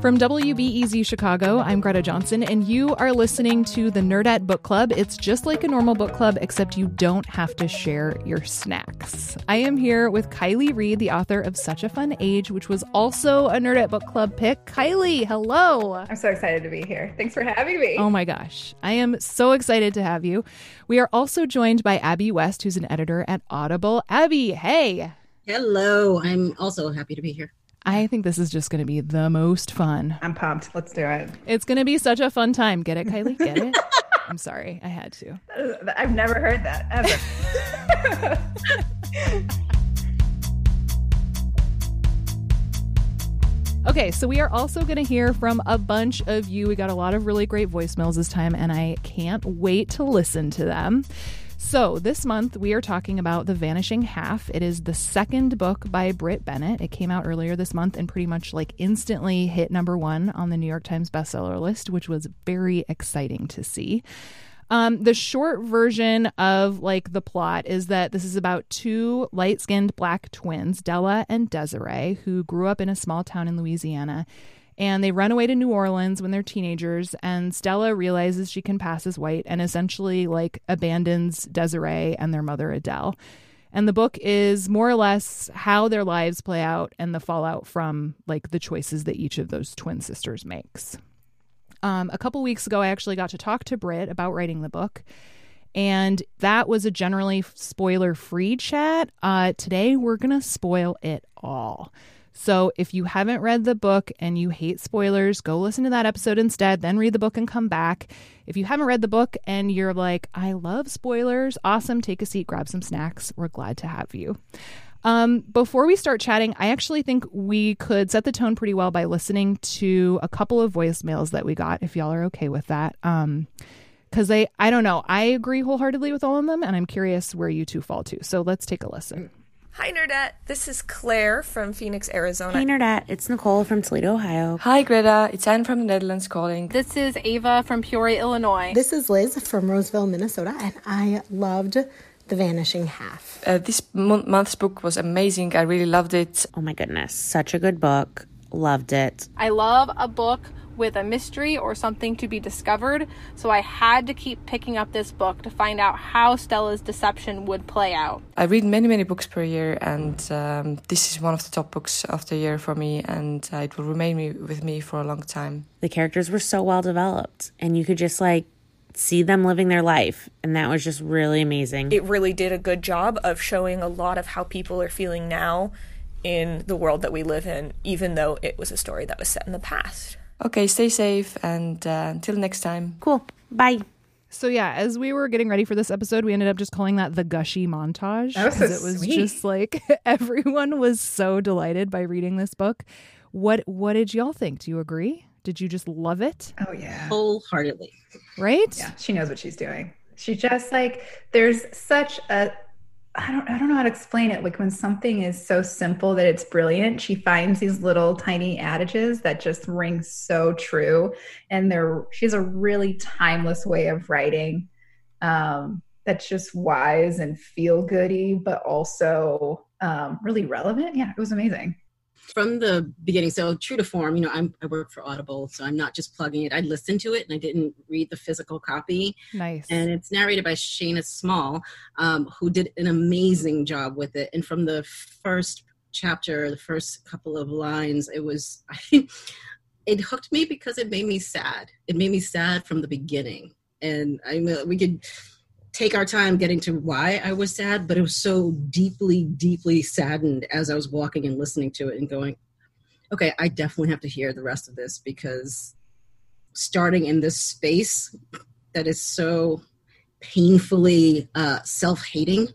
From WBEZ Chicago, I'm Greta Johnson, and you are listening to the Nerdette Book Club. It's just like a normal book club, except you don't have to share your snacks. I am here with Kiley Reid, the author of Such a Fun Age, which was also a Nerdette Book Club pick. Kiley, hello. I'm so excited to be here. Thanks for having me. Oh my gosh. I am so excited to have you. We are also joined by Abby West, who's an editor at Audible. Abby, hey. Hello. I'm also happy to be here. I think this is just going to be the most fun. I'm pumped. Let's do it. It's going to be such a fun time. Get it, Kiley? Get it? I'm sorry. I had to. I've never heard that ever. Okay, so we are also going to hear from a bunch of you. We got a lot of really great voicemails this time, and I can't wait to listen to them. So, this month we are talking about The Vanishing Half. It is the second book by Brit Bennett. It came out earlier this month and pretty much like instantly hit number one on the New York Times bestseller list, which was very exciting to see. Um, the short version of like the plot is that this is about two light skinned black twins, Stella and Desiree, who grew up in a small town in Louisiana and they run away to New Orleans when they're teenagers. And Stella realizes she can pass as white and essentially like abandons Desiree and their mother Adele. And the book is more or less how their lives play out and the fallout from like the choices that each of those twin sisters makes. Um, a couple weeks ago, I actually got to talk to Brit about writing the book. And that was a generally spoiler free chat. Uh, today, we're going to spoil it all. So if you haven't read the book and you hate spoilers, go listen to that episode instead, then read the book and come back. If you haven't read the book and you're like, I love spoilers, awesome, take a seat, grab some snacks. We're glad to have you. Um, before we start chatting, I actually think we could set the tone pretty well by listening to a couple of voicemails that we got, if y'all are okay with that. Um, because they, I don't know, I agree wholeheartedly with all of them, and I'm curious where you two fall to. So let's take a listen. Hi, Nerdette. This is Claire from Phoenix, Arizona. Hey, Nerdette. It's Nicole from Toledo, Ohio. Hi, Greta. It's Anne from the Netherlands calling. This is Ava from Peoria, Illinois. This is Liz from Roseville, Minnesota, and I loved The Vanishing Half. Uh, this month's book was amazing. I really loved it. Oh my goodness. Such a good book. Loved it. I love a book with a mystery or something to be discovered. So I had to keep picking up this book to find out how Stella's deception would play out. I read many, many books per year, and um, this is one of the top books of the year for me, and uh, it will remain me, with me for a long time. The characters were so well developed, and you could just like see them living their life and that was just really amazing. It really did a good job of showing a lot of how people are feeling now in the world that we live in even though it was a story that was set in the past. Okay, stay safe and uh, until next time. Cool. Bye. So yeah, as we were getting ready for this episode, we ended up just calling that the gushy montage. That was so it was sweet. just like everyone was so delighted by reading this book. What what did y'all think? Do you agree? Did you just love it? Oh yeah. Wholeheartedly. Right? Yeah, she knows what she's doing. She just like there's such a I don't I don't know how to explain it. Like when something is so simple that it's brilliant, she finds these little tiny adages that just ring so true. And they're she has a really timeless way of writing um, that's just wise and feel goody, but also um, really relevant. Yeah, it was amazing from the beginning. So true to form, you know, I'm, I work for Audible, so I'm not just plugging it. I listened to it and I didn't read the physical copy. Nice. And it's narrated by Shayna Small, um, who did an amazing job with it. And from the first chapter, the first couple of lines, it was, it hooked me because it made me sad. It made me sad from the beginning. And I mean, we could take our time getting to why I was sad, but it was so deeply, deeply saddened as I was walking and listening to it and going, okay, I definitely have to hear the rest of this because starting in this space that is so painfully uh, self-hating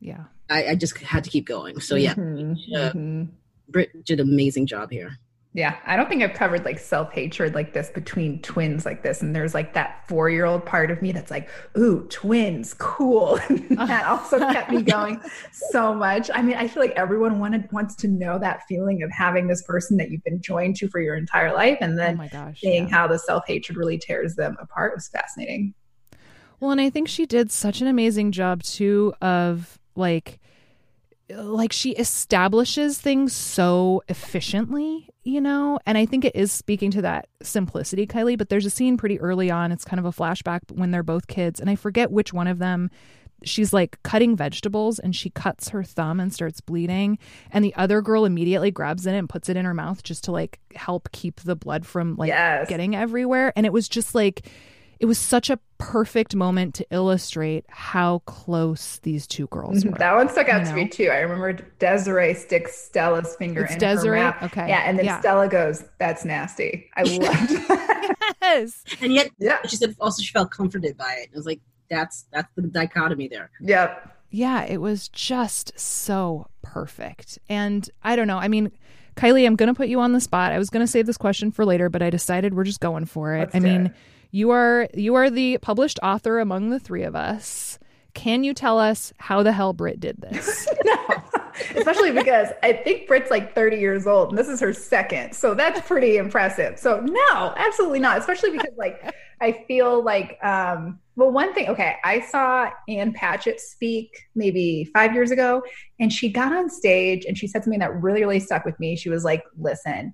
Yeah. I, I just had to keep going so yeah Mhm, uh, mhm. Brit did an amazing job here Yeah, I don't think I've covered like self hatred like this between twins like this. And there's like that four year old part of me that's like, ooh, twins, cool. that also kept me going so much. I mean, I feel like everyone wanted wants to know that feeling of having this person that you've been joined to for your entire life, and Oh then my gosh. seeing yeah. how the self hatred really tears them apart was fascinating. Well, and I think she did such an amazing job too of like like she establishes things so efficiently, you know? And I think it is speaking to that simplicity, Kiley, but there's a scene pretty early on. It's kind of a flashback when they're both kids, and I forget which one of them she's like cutting vegetables and she cuts her thumb and starts bleeding and the other girl immediately grabs it and puts it in her mouth just to like help keep the blood from like Yes. getting everywhere and it was just like it was such a perfect moment to illustrate how close these two girls were. Mm-hmm. That one stuck out you to know? me too. I remember Desiree sticks Stella's finger It's in Desiree? her mouth. Okay. Yeah, and then Yeah. Stella goes, "That's nasty." I loved that. yes. and yet yeah. she said also she felt comforted by it. It was like that's that's the dichotomy there. Yep. Yeah, it was just so perfect. And I don't know. I mean, Kiley, I'm going to put you on the spot. I was going to save this question for later, but I decided we're just going for it. Let's I mean, it. You are you are the published author among the three of us. Can you tell us how the hell Brit did this? no. Especially because I think Brit's like 30 years old and this is her second. So that's pretty impressive. So no, absolutely not. Especially because like I feel like um well one thing okay, I saw Ann Patchett speak maybe 5 years ago and she got on stage and she said something that really really stuck with me. She was like, "Listen,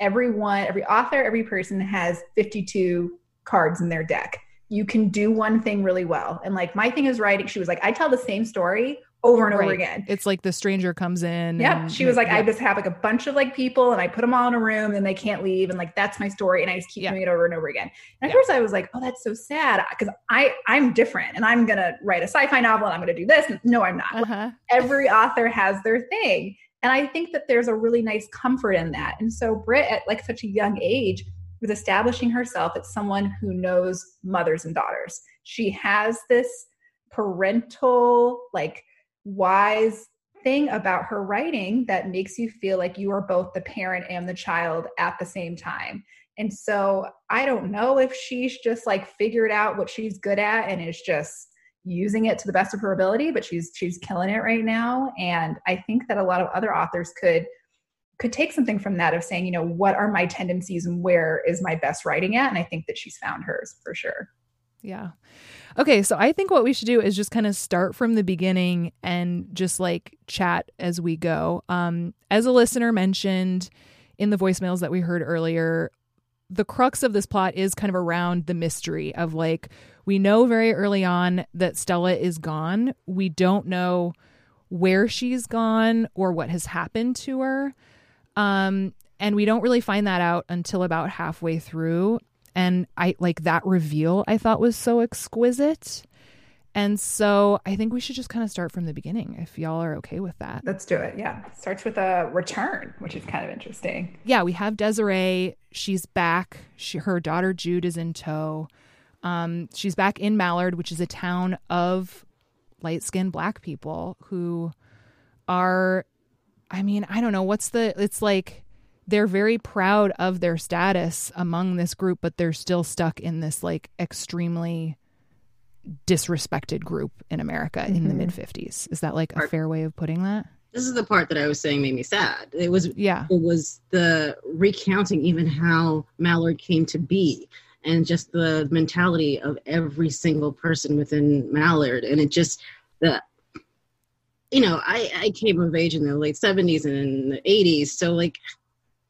everyone, every author, every person has 52 cards in their deck. You can do one thing really well. And like my thing is writing, she was like, I tell the same story over and over Right. again. It's like the stranger comes in. Yeah. and- She was like, I just have like a bunch of like people and I put them all in a room and they can't leave. And like, that's my story. And I just keep Yeah. doing it over and over again. And at Yeah. first I was like, oh, that's so sad. Cause I, I'm different and I'm going to write a sci-fi novel and I'm going to do this. No, I'm not. Uh-huh. Every author has their thing. And I think that there's a really nice comfort in that. And so Brit at like such a young age was establishing herself as someone who knows mothers and daughters. She has this parental, like wise thing about her writing that makes you feel like you are both the parent and the child at the same time. And so I don't know if she's just like figured out what she's good at and is just using it to the best of her ability, but she's she's killing it right now. And I think that a lot of other authors could could take something from that of saying, you know, what are my tendencies and where is my best writing at? And I think that she's found hers for sure. Yeah. Okay, so I think what we should do is just kind of start from the beginning and just like chat as we go. Um, as a listener mentioned in the voicemails that we heard earlier, the crux of this plot is kind of around the mystery of like we know very early on that Stella is gone. We don't know where she's gone or what has happened to her. Um, and we don't really find that out until about halfway through. And I like that reveal I thought was so exquisite. And so I think we should just kind of start from the beginning if y'all are okay with that. Let's do it. Yeah. Starts with a return, which is kind of interesting. Yeah, we have Desiree. She's back. She, her daughter Jude is in tow. Um, she's back in Mallard, which is a town of light skinned black people who are, I mean, I don't know what's the, it's like they're very proud of their status among this group, but they're still stuck in this like extremely disrespected group in America in the Mhm. mid 50s. Is that like a fair way of putting that? This is the part that I was saying made me sad. It was Yeah. it was the recounting even how Mallard came to be and just the mentality of every single person within Mallard and it just the you know I I came of age in the late 70s and the 80s so like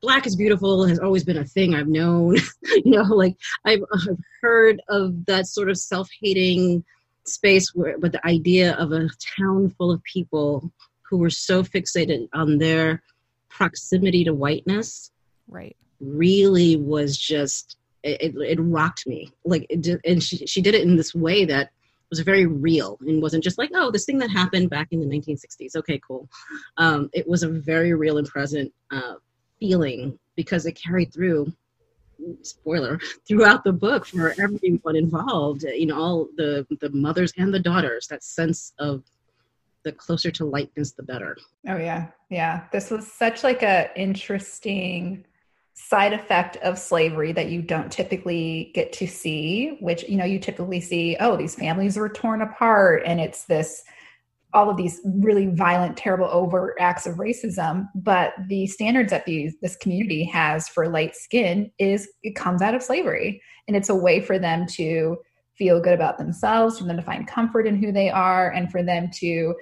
black is beautiful has always been a thing I've known you know like I've, I've heard of that sort of self-hating space where but the idea of a town full of people who were so fixated on their proximity to whiteness Right. really was just it, it, it rocked me like it did, and she, she did it in this way that was very real and wasn't just like oh this thing that happened back in the 1960s okay cool um, it was a very real and present uh, feeling because it carried through spoiler throughout the book for everyone involved. You know, all the the mothers and the daughters. That sense of the closer to lightness, the better. Oh yeah, yeah. This was such like a interesting side effect of slavery that you don't typically get to see which you know you typically see oh these families were torn apart and it's this all of these really violent terrible overt acts of racism. But the standards that these this community has for light skin is it comes out of slavery. And it's a way for them to feel good about themselves for them to find comfort in who they are and for them to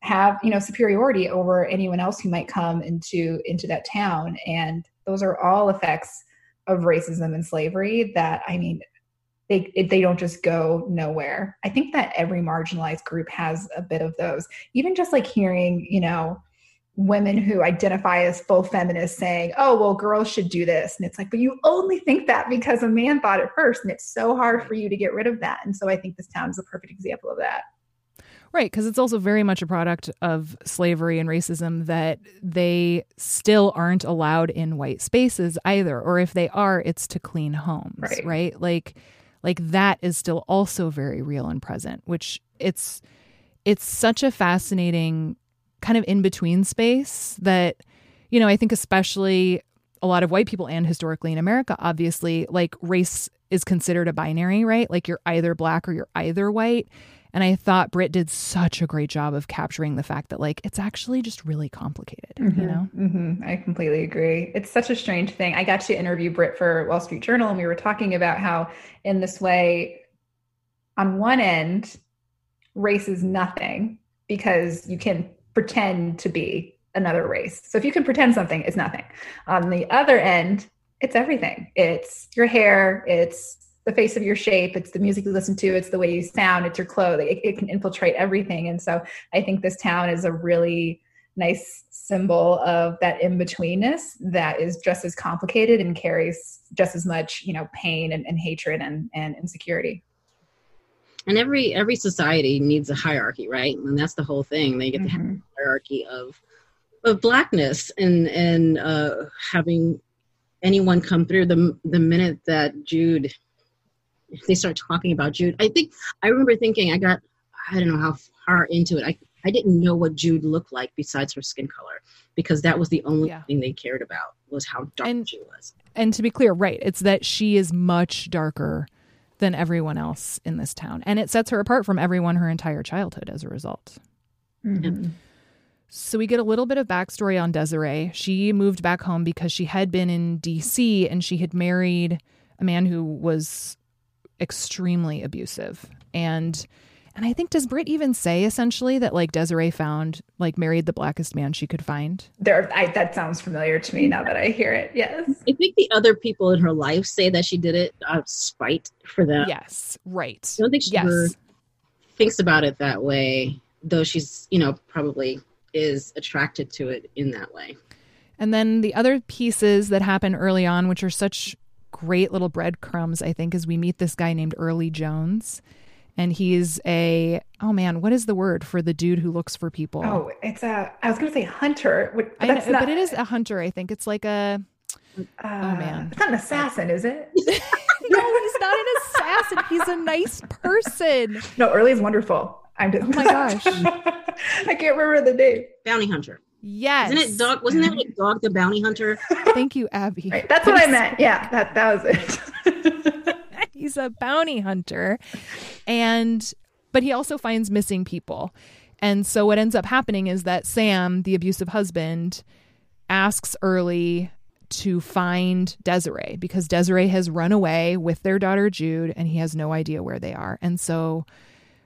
have you know superiority over anyone else who might come into into that town. And those are all effects of racism and slavery that i mean they they don't just go nowhere. I think that every marginalized group has a bit of those. Even just like hearing you know women who identify as full feminists saying oh well girls should do this. And it's like but you only think that because a man thought it first and it's so hard for you to get rid of that. And so i think this town is a perfect example of that Right, because it's also very much a product of slavery and racism that they still aren't allowed in white spaces either, or if they are, it's to clean homes, right? right? Like, like that is still also very real and present. Which it's it's such a fascinating kind of in between space that you know I think especially a lot of white people and historically in America, obviously, like race is considered a binary, right? Like you're either black or you're either white. And I thought Brit did such a great job of capturing the fact that like it's actually just really complicated, mm-hmm, you know? Mm-hmm. I completely agree. It's such a strange thing. I got to interview Brit for Wall Street Journal, and we were talking about how, in this way, on one end, race is nothing because you can pretend to be another race. So if you can pretend something, it's nothing. On the other end, it's everything. It's your hair, it's the face of your shape it's the music you listen to it's the way you sound it's your clothing it, it, can infiltrate everything. And so i think this town is a really nice symbol of that in-betweenness that is just as complicated and carries just as much you know pain and, and hatred and, and insecurity. And every every society needs a hierarchy right? And that's the whole thing. They get mm-hmm. to have a hierarchy of of blackness and and uh having anyone come through. The the minute that jude they start talking about Jude. I think I remember thinking I got I don't know how far into it. I I didn't know what Jude looked like besides her skin color because that was the only yeah. thing they cared about was how dark and, she was. And to be clear, right, it's that she is much darker than everyone else in this town, and it sets her apart from everyone her entire childhood as a result. Mm-hmm. So we get a little bit of backstory on Desiree. She moved back home because she had been in DC and she had married a man who was extremely abusive. And and I think does Brit even say essentially that like Desiree found like married the blackest man she could find? There, I, that sounds familiar to me now that I hear it. Yes, I think the other people in her life say that she did it out of spite for them. Yes, right. I don't think she yes. thinks about it that way, though. She's you know probably is attracted to it in that way. And then the other pieces that happen early on, which are such great little breadcrumbs, I think, as we meet this guy named Early Jones. And he's a, oh man, what is the word for the dude who looks for people? Oh, it's a, I was going to say hunter. But, I know, not, but it is a hunter, I think. It's like a, uh, oh man. It's not an assassin, is it? no, he's not an assassin. He's a nice person. No, Early is wonderful. I'm just, oh my gosh. I can't remember the name. Bounty hunter. Yes. Isn't it dog? Wasn't that mm. like Dog the Bounty Hunter? Thank you, Abby. Right, that's what I meant. Yeah, that that was it. He's a bounty hunter, and but he also finds missing people, and so what ends up happening is that Sam, the abusive husband, asks Early to find Desiree because Desiree has run away with their daughter Jude, and he has no idea where they are, and so.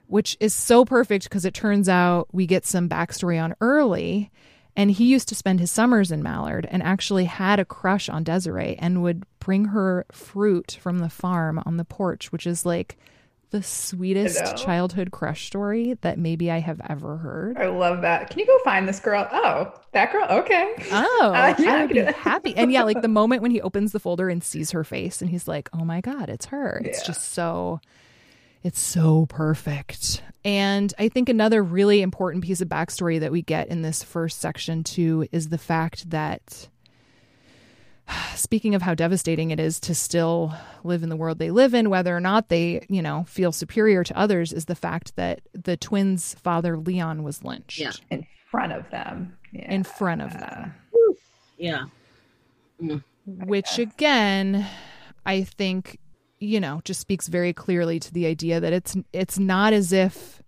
Which is so perfect because it turns out we get some backstory on Early and he used to spend his summers in Mallard and actually had a crush on Desiree and would bring her fruit from the farm on the porch, which is like the sweetest childhood crush story that maybe I have ever heard. I love that. Can you go find this girl? Oh, that girl? Okay. Oh, uh, yeah, I would be happy. And yeah, like the moment when he opens the folder and sees her face and he's like, oh my God, it's her. It's yeah. just so it's so perfect. And I think another really important piece of backstory that we get in this first section, too, is the fact that speaking of how devastating it is to still live in the world they live in, whether or not they, you know, feel superior to others, is the fact that the twins' father, Leon, was lynched. Yeah. In front of them. Yeah. In front of them. Yeah. Mm. Which, again, I think, you know, just speaks very clearly to the idea that it's it's not as if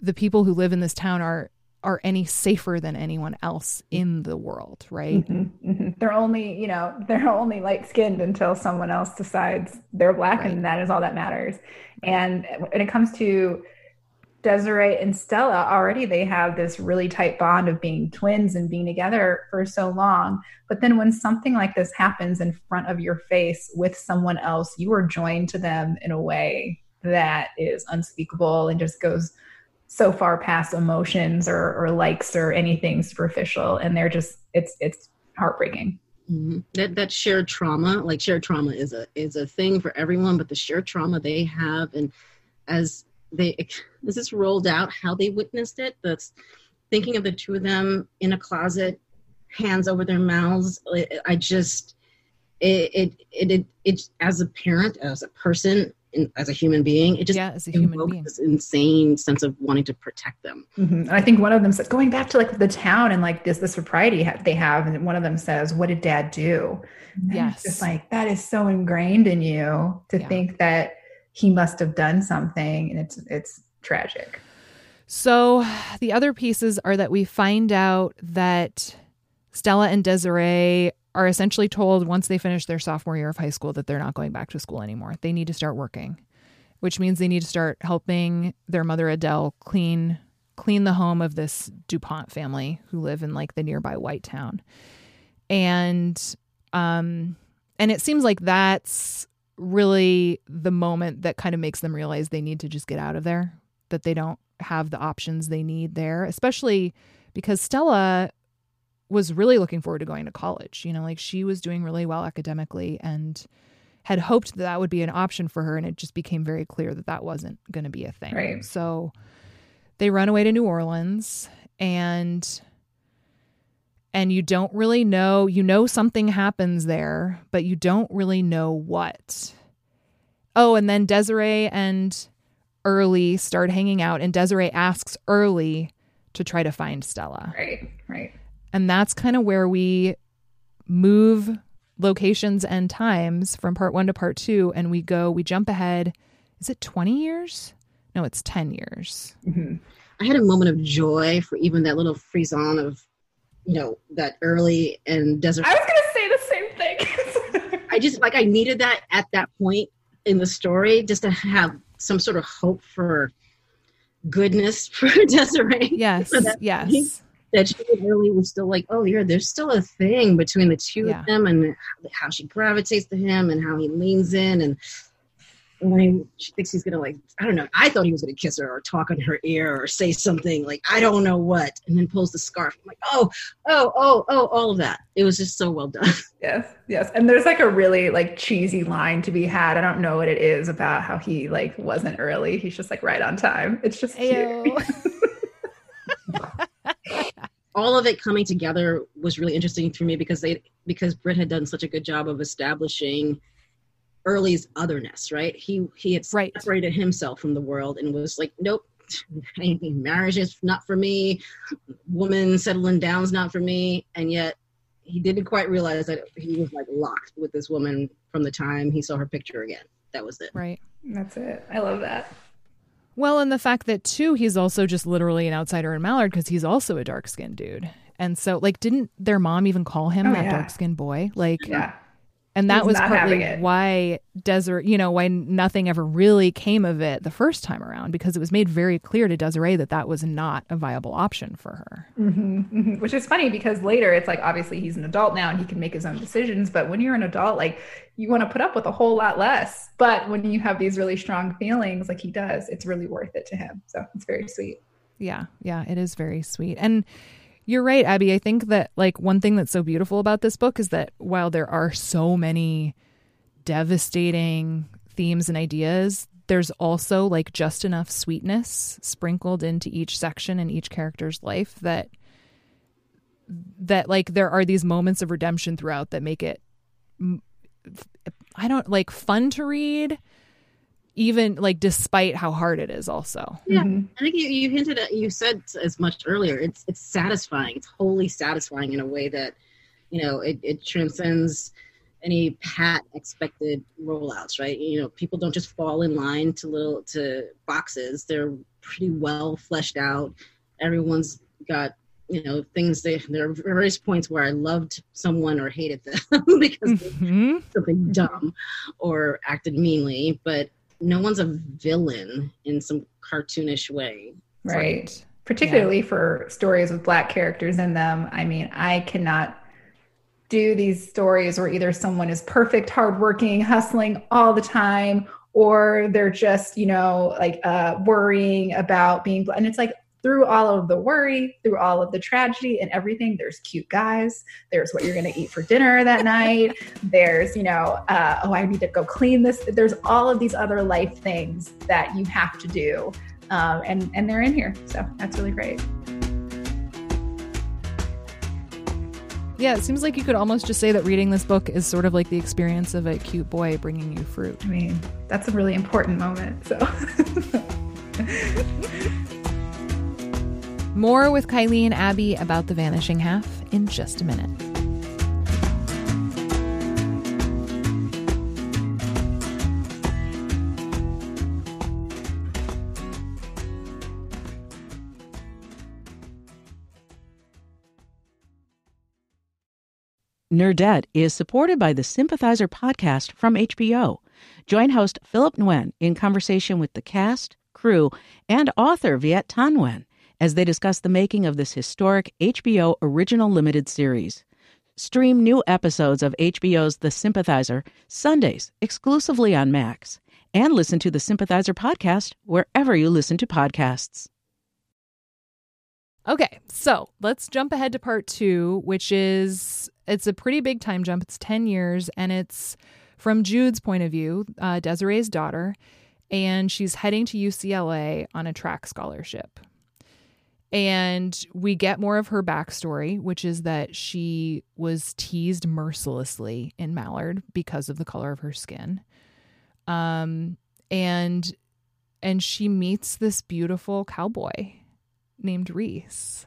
the people who live in this town are are any safer than anyone else in the world, right? Mm-hmm, mm-hmm. They're only, you know, they're only light skinned until someone else decides they're black, right. and that is all that matters. And when it comes to Desiree and Stella, already they have this really tight bond of being twins and being together for so long. But then when something like this happens in front of your face with someone else, you are joined to them in a way that is unspeakable and just goes so far past emotions or, or likes or anything superficial and they're just it's it's heartbreaking mm-hmm. that that shared trauma like shared trauma is a is a thing for everyone but the shared trauma they have and as they as this rolled out how they witnessed it that's thinking of the two of them in a closet hands over their mouths i just it it it, it, it as a parent as a person in, as a human being. It just yeah, as a human being. this insane sense of wanting to protect them. Mm-hmm. I think one of them said, going back to like the town and like this, this propriety they have, and one of them says, "What did Dad do?" And yes, just like that is so ingrained in you to yeah. think that he must have done something, and it's it's tragic. So the other pieces are that we find out that Stella and Desiree are essentially told once they finish their sophomore year of high school that they're not going back to school anymore. They need to start working, which means they need to start helping their mother Adele clean clean the home of this DuPont family who live in like the nearby white town. And um and it seems like that's really the moment that kind of makes them realize they need to just get out of there, that they don't have the options they need there, especially because Stella was really looking forward to going to college. You know, like she was doing really well academically and had hoped that that would be an option for her. And it just became very clear that that wasn't going to be a thing. Right. So they run away to New Orleans and and you don't really know you know something happens there but you don't really know what oh and then desiree and early start hanging out and desiree asks early to try to find stella right right and that's kind of where we move locations and times from part one to part two. And we go, we jump ahead. Is it 20 years? No, it's 10 years. Mm-hmm. I had a moment of joy for even that little frisson of, you know, that early and Desiree. I was going to say the same thing. I just like, I needed that at that point in the story just to have some sort of hope for goodness for Desiree. Yes. yes that she really was still like, oh yeah, there's still a thing between the two yeah. of them, and how she gravitates to him, and how he leans in, and when she thinks he's gonna like, I don't know. I thought he was gonna kiss her or talk on her ear or say something like, I don't know what, and then pulls the scarf. I'm like, oh, oh, oh, oh, all of that. It was just so well done. Yes, yes. And there's like a really like cheesy line to be had. I don't know what it is about how he like wasn't early. He's just like right on time. It's just cute. all of it coming together was really interesting for me because they because Brit had done such a good job of establishing Early's otherness, right? He he had right. separated himself from the world and was like, nope, marriage is not for me. Woman settling down is not for me, and yet he didn't quite realize that he was like locked with this woman from the time he saw her picture again. That was it. Right. That's it. I love that. Well, and the fact that too, he's also just literally an outsider in Mallard because he's also a dark skinned dude. And so, like, didn't their mom even call him oh, that yeah. dark skinned boy? Like, yeah. And that He's was partly why Desiree, you know, why nothing ever really came of it the first time around because it was made very clear to Desiree that that was not a viable option for her. hmm hmm Which is funny because later it's like obviously he's an adult now and he can make his own decisions. But when you're an adult, like you want to put up with a whole lot less. But when you have these really strong feelings, like he does, it's really worth it to him. So it's very sweet. Yeah, yeah, it is very sweet. And you're right, Abby. I think that like one thing that's so beautiful about this book is that while there are so many devastating themes and ideas, there's also like just enough sweetness sprinkled into each section in each character's life that that like there are these moments of redemption throughout that make it I don't like fun to read even like despite how hard it is also. Yeah. Mm-hmm. i think you, you hinted at you said as much earlier it's it's satisfying. It's wholly satisfying in a way that you know it, it transcends any pat expected rollouts right? You know people don't just fall in line to little to boxes. They're pretty well fleshed out. Everyone's got you know things they there are various points where i loved someone or hated them because mm-hmm. something dumb or acted meanly but no one's a villain in some cartoonish way. Right. right. Particularly yeah. for stories with black characters in them. I mean, I cannot do these stories where either someone is perfect, hardworking, hustling all the time, or they're just, you know, like uh, worrying about being, black. and it's like, through all of the worry, through all of the tragedy and everything, there's cute guys. There's what you're going to eat for dinner that night. There's, you know, uh, oh, I need to go clean this. There's all of these other life things that you have to do. Um, and, and they're in here. So that's really great. Yeah, it seems like you could almost just say that reading this book is sort of like the experience of a cute boy bringing you fruit. I mean, that's a really important moment. So. More with Kiley and Abby about The Vanishing Half in just a minute. Nerdette is supported by the Sympathizer podcast from HBO. Join host Philip Nguyen in conversation with the cast, crew, and author Viet Thanh Nguyen as they discuss the making of this historic HBO original limited series. Stream new episodes of HBO's The Sympathizer Sundays exclusively on Max, and listen to the Sympathizer podcast wherever you listen to podcasts. Okay, so let's jump ahead to part two, which is it's a pretty big time jump. It's 10 years, and it's from Jude's point of view, uh, Desiree's daughter, and she's heading to UCLA on a track scholarship. And we get more of her backstory, which is that she was teased mercilessly in Mallard because of the color of her skin. Um, and and she meets this beautiful cowboy named Reese,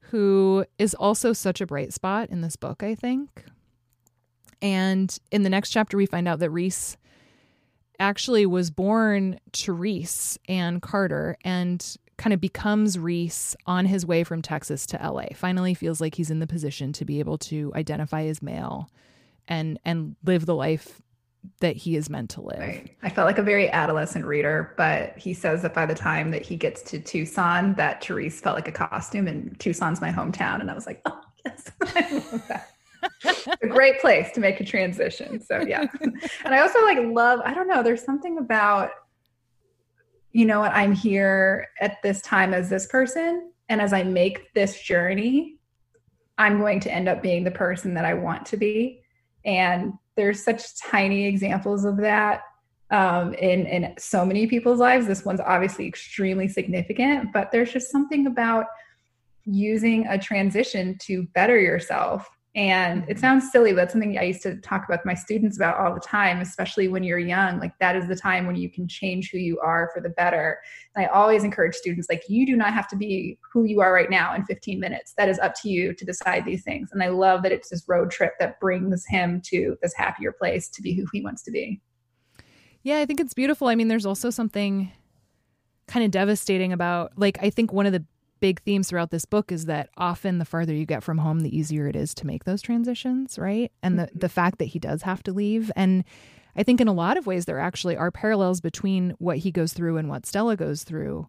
who is also such a bright spot in this book, I think. And in the next chapter, we find out that Reese actually was born Therese Ann Carter and kind of becomes Reese on his way from Texas to LA. Finally feels like he's in the position to be able to identify as male and and live the life that he is meant to live. Right. I felt like a very adolescent reader, but he says that by the time that he gets to Tucson, that Therese felt like a costume and Tucson's my hometown. And I was like, oh, yes, I love that. a great place to make a transition. So yeah. and I also like love, I don't know, there's something about you know what, I'm here at this time as this person. And as I make this journey, I'm going to end up being the person that I want to be. And there's such tiny examples of that um, in in so many people's lives. This one's obviously extremely significant, but there's just something about using a transition to better yourself and it mm-hmm. sounds silly, but something I used to talk about my students about all the time, especially when you're young. Like that is the time when you can change who you are for the better. And I always encourage students, like, you do not have to be who you are right now in 15 minutes. That is up to you to decide these things. And I love that it's this road trip that brings him to this happier place to be who he wants to be. Yeah, I think it's beautiful. I mean, there's also something kind of devastating about, like, I think one of the big themes throughout this book is that often the farther you get from home, the easier it is to make those transitions, right? And the, mm-hmm. the fact that he does have to leave. And I think in a lot of ways, there actually are parallels between what he goes through and what Stella goes through.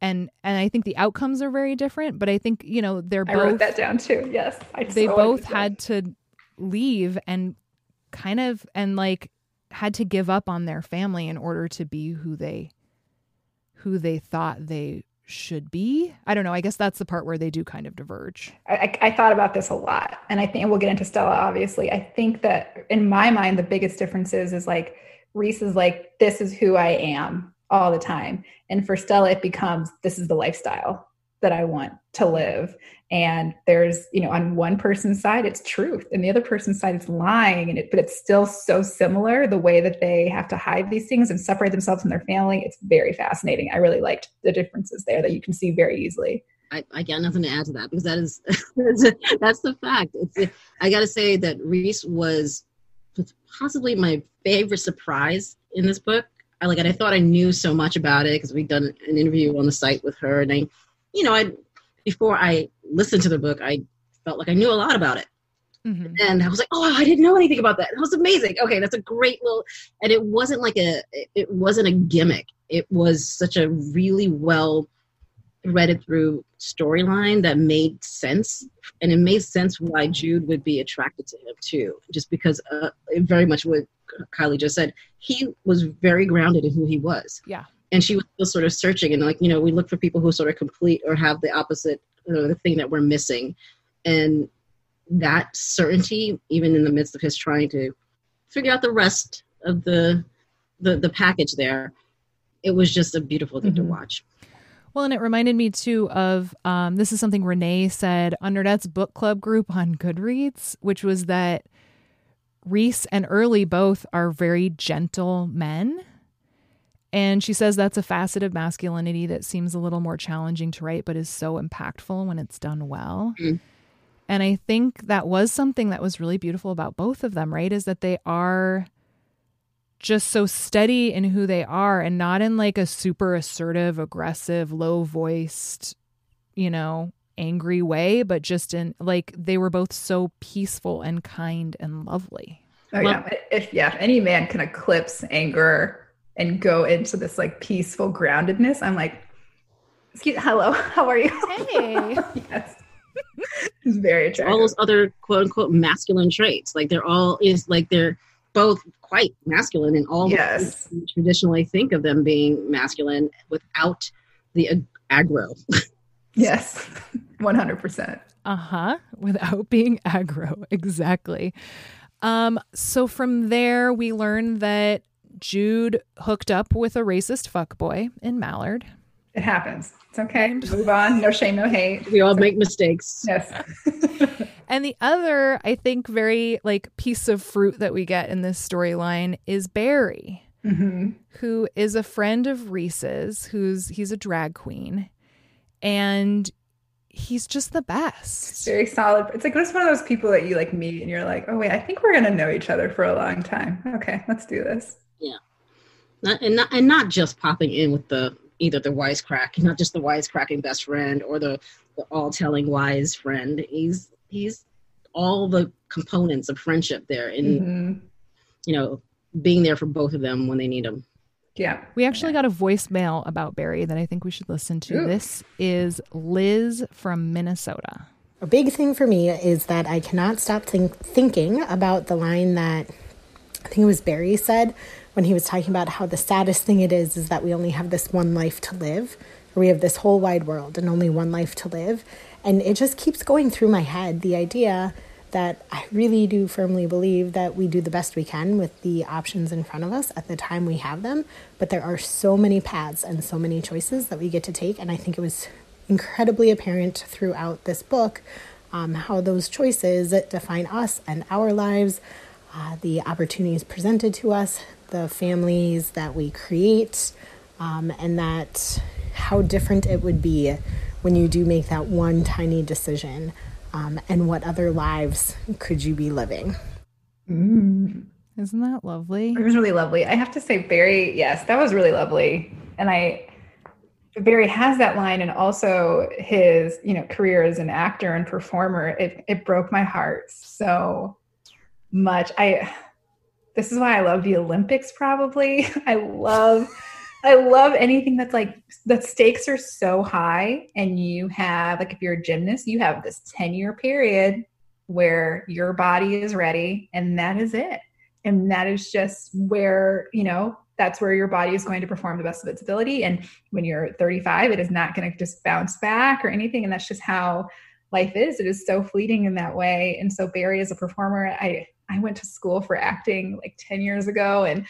And and I think the outcomes are very different, but I think, you know, they're both. I wrote that down too. Yes. I they both had to leave and kind of, and like, had to give up on their family in order to be who they who they thought they should be. I don't know. I guess that's the part where they do kind of diverge. I, I, thought about this a lot, and I think we'll get into Stella. Obviously, I think that in my mind, the biggest difference is is like Reese is like this is who I am all the time, and for Stella, it becomes this is the lifestyle that I want to live. And there's, you know, on one person's side, it's truth, and the other person's side, it's lying. And it, but it's still so similar the way that they have to hide these things and separate themselves from their family. It's very fascinating. I really liked the differences there that you can see very easily. I, I got nothing to add to that because that is that's the fact. It's I got to say that Reese was possibly my favorite surprise in this book. I like it. I thought I knew so much about it because we'd done an interview on the site with her, and I, you know, I before I listened to the book, I felt like I knew a lot about it. Mm-hmm. And I was like, oh, I didn't know anything about that. It was amazing. Okay, that's a great little, and it wasn't like a, it wasn't a gimmick. It was such a really well threaded through storyline that made sense, and it made sense why Jude would be attracted to him too, just because uh, very much what Kiley just said. He was very grounded in who he was. Yeah and she was still sort of searching and like you know we look for people who sort of complete or have the opposite know, the thing that we're missing. And that certainty even in the midst of his trying to figure out the rest of the the, the package there it was just a beautiful thing mm-hmm. to watch. Well, and it reminded me too of um, this is something Renee said on Nerdette's book club group on Goodreads, which was that Reese and Early both are very gentle men and she says that's a facet of masculinity that seems a little more challenging to write, but is so impactful when it's done well. Mm. And I think that was something that was really beautiful about both of them, right? Is that they are just so steady in who they are and not in like a super assertive, aggressive, low voiced, you know, angry way, but just in like they were both so peaceful and kind and lovely. Oh, yeah. If, yeah, if any man can eclipse anger and go into this like peaceful groundedness, I'm like, excuse hello, how are you? Hey. yes. it's very attractive. All those other quote unquote masculine traits. Like they're all is like they're both quite masculine and all yes. traditionally think of them being masculine without the ag- aggro. yes. 100%. Uh-huh. Without being aggro. Exactly. Um, so from there we learn that Jude hooked up with a racist fuckboy in Mallard. It happens. It's okay. Move on. No shame, no hate. We all make mistakes. Yes. and the other, I think, very like piece of fruit that we get in this storyline is Barry, mm-hmm. who is a friend of Reese's. Who's he's a drag queen, and he's just the best. Very solid. It's like just one of those people that you like meet and you're like, oh wait, I think we're gonna know each other for a long time. Okay, let's do this. Yeah, not, and not and not just popping in with the either the wisecrack, not just the wisecracking best friend or the, the all telling wise friend. He's he's all the components of friendship there, and mm-hmm. you know, being there for both of them when they need them. Yeah. We actually got a voicemail about Barry that I think we should listen to. Ooh. This is Liz from Minnesota. A big thing for me is that I cannot stop think- thinking about the line that I think it was Barry said when he was talking about how the saddest thing it is is that we only have this one life to live, we have this whole wide world and only one life to live. And it just keeps going through my head the idea that I really do firmly believe that we do the best we can with the options in front of us at the time we have them. But there are so many paths and so many choices that we get to take. And I think it was incredibly apparent throughout this book um, how those choices define us and our lives, uh, the opportunities presented to us, the families that we create, um, and that how different it would be when you do make that one tiny decision, um, and what other lives could you be living? Mm. Isn't that lovely? It was really lovely. I have to say, Barry, yes, that was really lovely. And I, Barry has that line, and also his, you know, career as an actor and performer. It it broke my heart so much. I this is why I love the Olympics probably. I love I love anything that's like the stakes are so high and you have like if you're a gymnast, you have this 10 year period where your body is ready and that is it. And that is just where, you know, that's where your body is going to perform the best of its ability. And when you're 35, it is not going to just bounce back or anything. And that's just how life is. It is so fleeting in that way. And so Barry as a performer, I I went to school for acting like 10 years ago and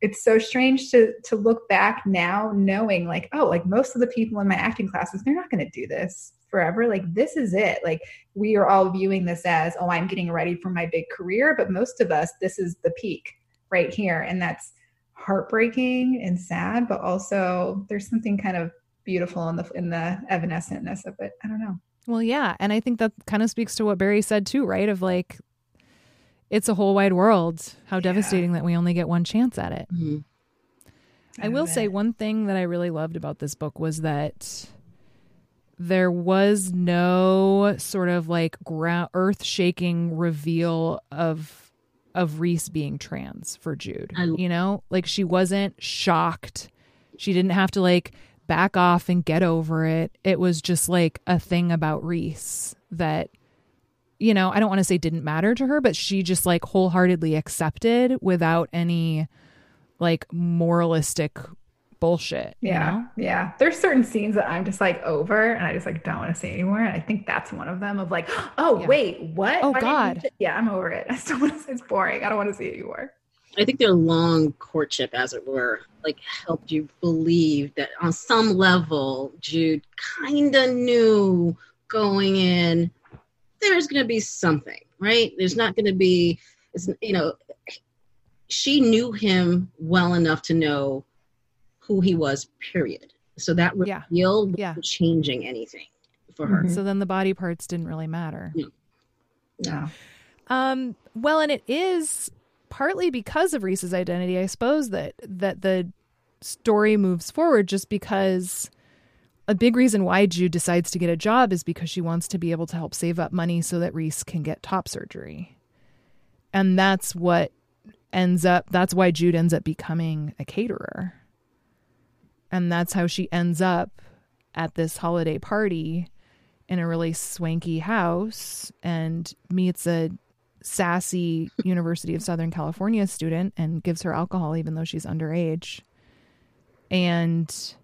it's so strange to to look back now knowing like oh like most of the people in my acting classes they're not going to do this forever like this is it like we are all viewing this as oh i'm getting ready for my big career but most of us this is the peak right here and that's heartbreaking and sad but also there's something kind of beautiful in the in the evanescentness of it i don't know Well, yeah. And I think that kind of speaks to what Barry said too, right? Of like, it's a whole wide world. How devastating that we only get one chance at it. Mhm. I will say one thing that I really loved about this book was that there was no sort of like ground earth shaking reveal of of Reese being trans for Jude. I- you know, like she wasn't shocked. She didn't have to like back off and get over it. It was just like a thing about Reese that you know, I don't want to say didn't matter to her, but she just like wholeheartedly accepted without any like moralistic bullshit. you Yeah, know? yeah. There's certain scenes that I'm just like over, and I just like don't want to see anymore. And I think that's one of them. Of like, oh Yeah. wait, what? Oh, Why God. yeah, I'm over it. I still want to. It's boring. I don't want to see it anymore. I think their long courtship, as it were, like helped you believe that on some level, Jude kind of knew going in there's going to be something, right? There's not going to be, it's, you know, she knew him well enough to know who he was, period. So that Yeah. reveal wasn't Yeah. changing anything for her. So then the body parts didn't really matter. Yeah. Um, well, and it is partly because of Reese's identity, I suppose that that the story moves forward just because a big reason why Jude decides to get a job is because she wants to be able to help save up money so that Reese can get top surgery. And that's what ends up that's why Jude ends up becoming a caterer. And that's how she ends up at this holiday party in a really swanky house and meets a sassy University of Southern California student and gives her alcohol even though she's underage. And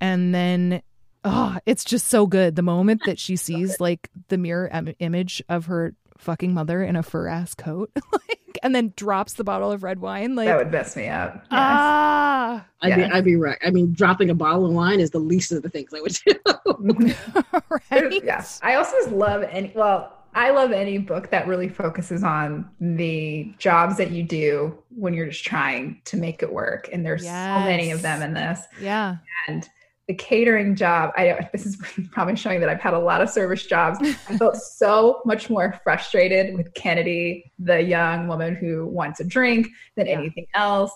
and then oh, it's just so good the moment that she sees like the mirror Im- image of her fucking mother in a fur ass coat like and then drops the bottle of red wine like that would mess me up. Yes. ah I'd, be, I'd be right. I mean, dropping a bottle of wine is the least of the things I would do. right yeah. I also just love any. Well, I love any book that really focuses on the jobs that you do when you're just trying to make it work. And there's so many of them in this. yeah and the catering job i don't this is probably showing that i've had a lot of service jobs. I felt so much more frustrated with kennedy the young woman who wants a drink than Yeah. anything else.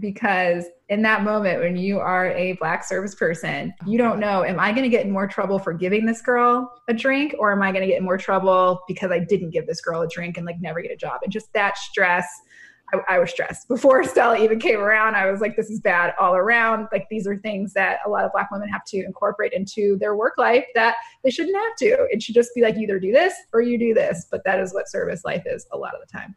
Because in that moment when you are a black service person Oh, you don't know am i going to get in more trouble for giving this girl a drink or am i going to get in more trouble because i didn't give this girl a drink and like never get a job? And just that stress I, I was stressed before Stella even came around. I was like, this is bad all around. Like, these are things that a lot of Black women have to incorporate into their work life that they shouldn't have to. It should just be like, either do this or you do this. But that is what service life is a lot of the time.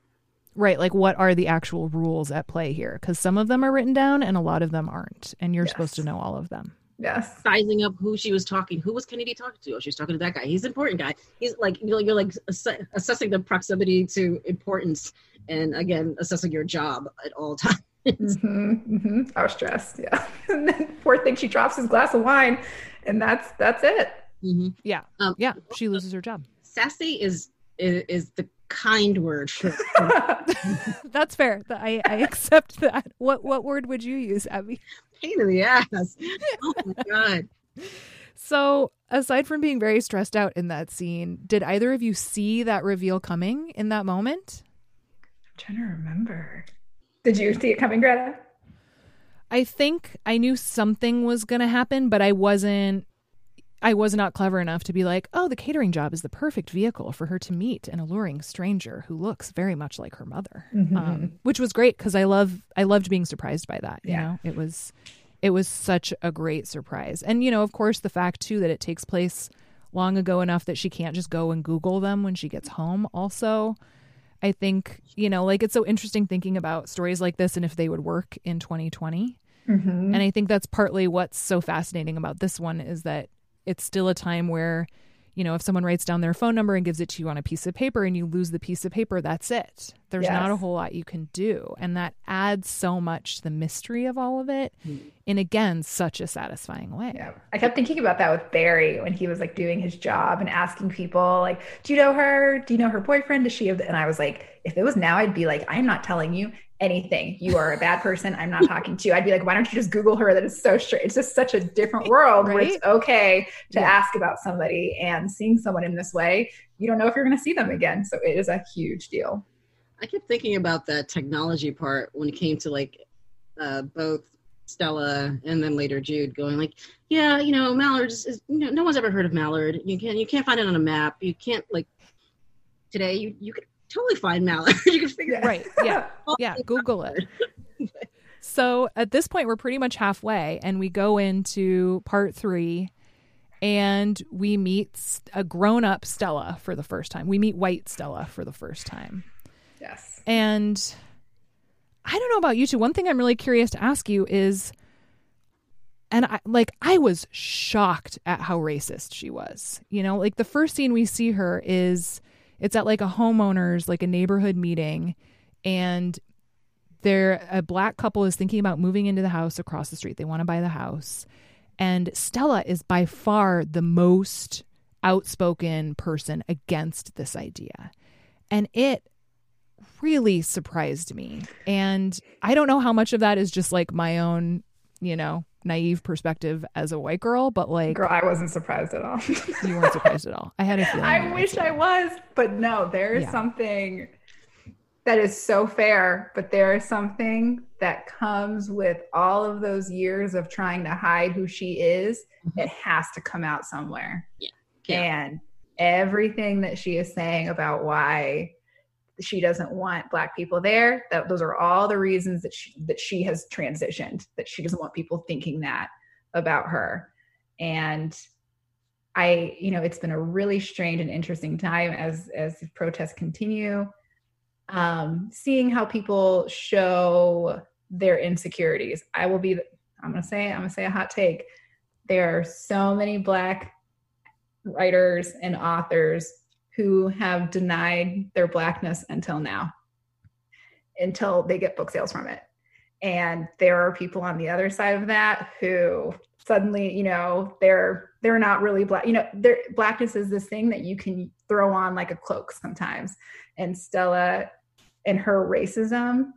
right like what are the actual rules at play here because some of them are written down and a lot of them aren't and you're Yes. supposed to know all of them Yes. sizing up who she was talking. Who was Kennedy talking to? Oh, she was talking to that guy. He's an important guy. He's like you know you're like ass- assessing the proximity to importance, and again assessing your job at all times. hmm hmm I was stressed. Yeah. and then poor thing, she drops his glass of wine, and that's that's it. Mhm. yeah Um, yeah she loses her job Sassy is, is is the kind word for. that's fair i i accept that what what word would you use abby pain in the ass. Oh my god. so aside from being very stressed out in that scene did either of you see that reveal coming in that moment I'm trying to remember. Did you see it coming, Greta? I think I knew something was going to happen, but I wasn't I was not clever enough to be like, "Oh, the catering job is the perfect vehicle for her to meet an alluring stranger who looks very much like her mother." Mm-hmm. Um, which was great cuz I love I loved being surprised by that, you Yeah. know. It was it was such a great surprise. And you know, of course, the fact too that it takes place long ago enough that she can't just go and google them when she gets home also I think, you know, like it's so interesting thinking about stories like this and if they would work in 2020. Mm-hmm. And I think that's partly what's so fascinating about this one is that it's still a time where, you know, if someone writes down their phone number and gives it to you on a piece of paper and you lose the piece of paper, that's it. There's not a whole lot you can do. And that adds so much to the mystery of all of it hmm. in, again, such a satisfying way. Yeah. I kept thinking about that with Barry when he was like doing his job and asking people like, "Do you know her? Do you know her boyfriend? Does she have?" And I was like, if it was now, I'd be like, "I'm not telling you anything. You are a bad person. I'm not talking to you." I'd be like, "Why don't you just Google her?" That is so straight. It's just such a different world where it's okay to Yeah. ask about somebody and seeing someone in this way. You don't know if you're going to see them again, so it is a huge deal. I kept thinking about that technology part when it came to like uh, both Stella and then later Jude going like, yeah, you know, Mallard is, is you know, no one's ever heard of Mallard. You can't you can't find it on a map. You can't like today you you could totally find Mallard. you can figure it Right. Yeah. Yeah. Google it. So at this point, we're pretty much halfway, and we go into part three, and we meet a grown up Stella for the first time. We meet white Stella for the first time. Yes. And I don't know about you two. One thing I'm really curious to ask you is, and I like I was shocked at how racist she was. You know, like the first scene we see her is it's at like a homeowners, like a neighborhood meeting, and there a black couple is thinking about moving into the house across the street. They want to buy the house. And Stella is by far the most outspoken person against this idea. And it really surprised me. And I don't know how much of that is just like my own, you know, naive perspective as a white girl, but like Girl, I wasn't surprised at all. you weren't surprised at all. I had a feeling. I wish. I was, but no, there is Yeah. something that is so fair, but there is something that comes with all of those years of trying to hide who she is. Mm-hmm. It has to come out somewhere. Yeah. Yeah. And everything that she is saying about why she doesn't want black people there, that those are all the reasons that she that she has transitioned, that she doesn't want people thinking that about her. And I, you know, it's been a really strange and interesting time as as protests continue. Um, seeing how people show their insecurities. I will be. I'm gonna say. I'm gonna say a hot take. There are so many black writers and authors who have denied their blackness until now, until they get book sales from it. And there are people on the other side of that who suddenly, you know, they're they're not really black. You know, their blackness is this thing that you can throw on like a cloak sometimes. And Stella and her racism,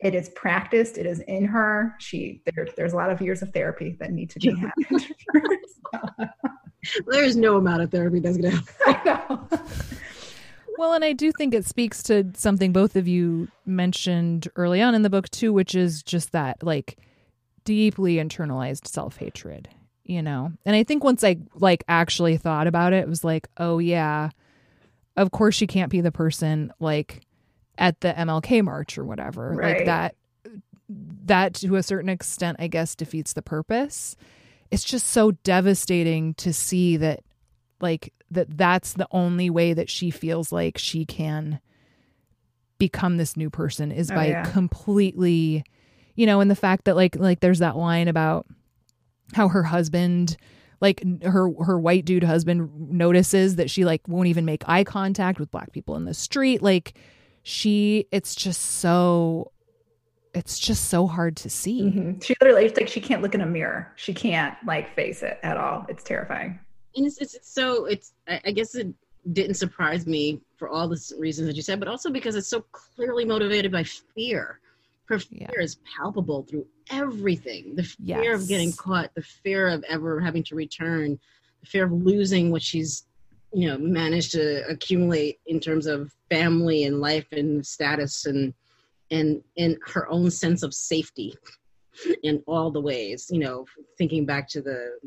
it is practiced, it is in her. She there, there's a lot of years of therapy that need to be had. There's no amount of therapy that's gonna help. I know. Well, and I do think it speaks to something both of you mentioned early on in the book too, which is just that like deeply internalized self-hatred, you know. And I think once I like actually thought about it, it was like, oh yeah, of course she can't be the person like at the MLK march or whatever. Like that that to a certain extent I guess defeats the purpose. It's just so devastating to see that like that that's the only way that she feels like she can become this new person is Oh, by yeah. completely you know and the fact that like like there's that line about how her husband like her her white dude husband notices that she like won't even make eye contact with black people in the street like she it's just so it's just so hard to see Mhm. She literally, it's like she can't look in a mirror. She can't like face it at all. It's terrifying. and it's, it's, it's so it's I, I guess it didn't surprise me for all the reasons that you said but also because it's so clearly motivated by fear her fear Yeah. is palpable through everything the fear of getting caught the fear of ever having to return the fear of losing what she's you know managed to accumulate in terms of family and life and status and and and her own sense of safety in all the ways you know thinking back to the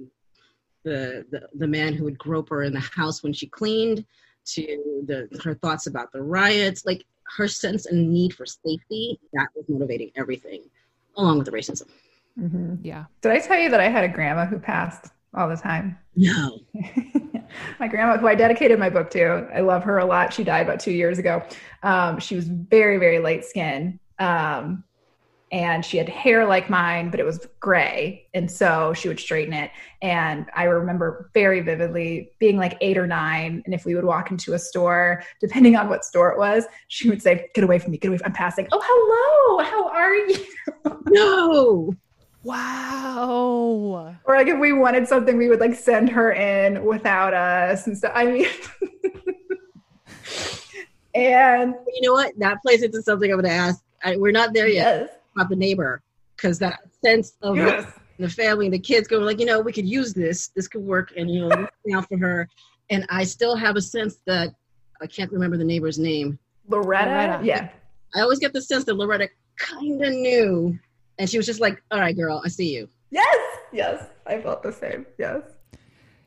the, the the man who would grope her in the house when she cleaned to the her thoughts about the riots like her sense and need for safety that was motivating everything along with the racism mm-hmm. yeah Did I tell you that I had a grandma who passed all the time? no my grandma, who I dedicated my book to, I love her a lot. She died about two years ago. Um, she was very, very light skin. Um, and she had hair like mine, but it was gray. And so she would straighten it. And I remember very vividly being like eight or nine. And if we would walk into a store, depending on what store it was, she would say, Get away from me, get away from. I'm passing. Oh, hello. How are you? No. Wow. Or like if we wanted something, we would like send her in without us and stuff. I mean, and You know what? That plays into something I'm going to ask. I, we're not there yet yes, about the neighbor because that sense of yes. the family and the kids going like, you know, we could use this. This could work, and you know, looking out for her. And I still have a sense that I can't remember the neighbor's name. Loretta, Loretta. yeah. I always get the sense that Loretta kind of knew, and she was just like, "All right, girl, I see you." Yes, yes. I felt the same. Yes.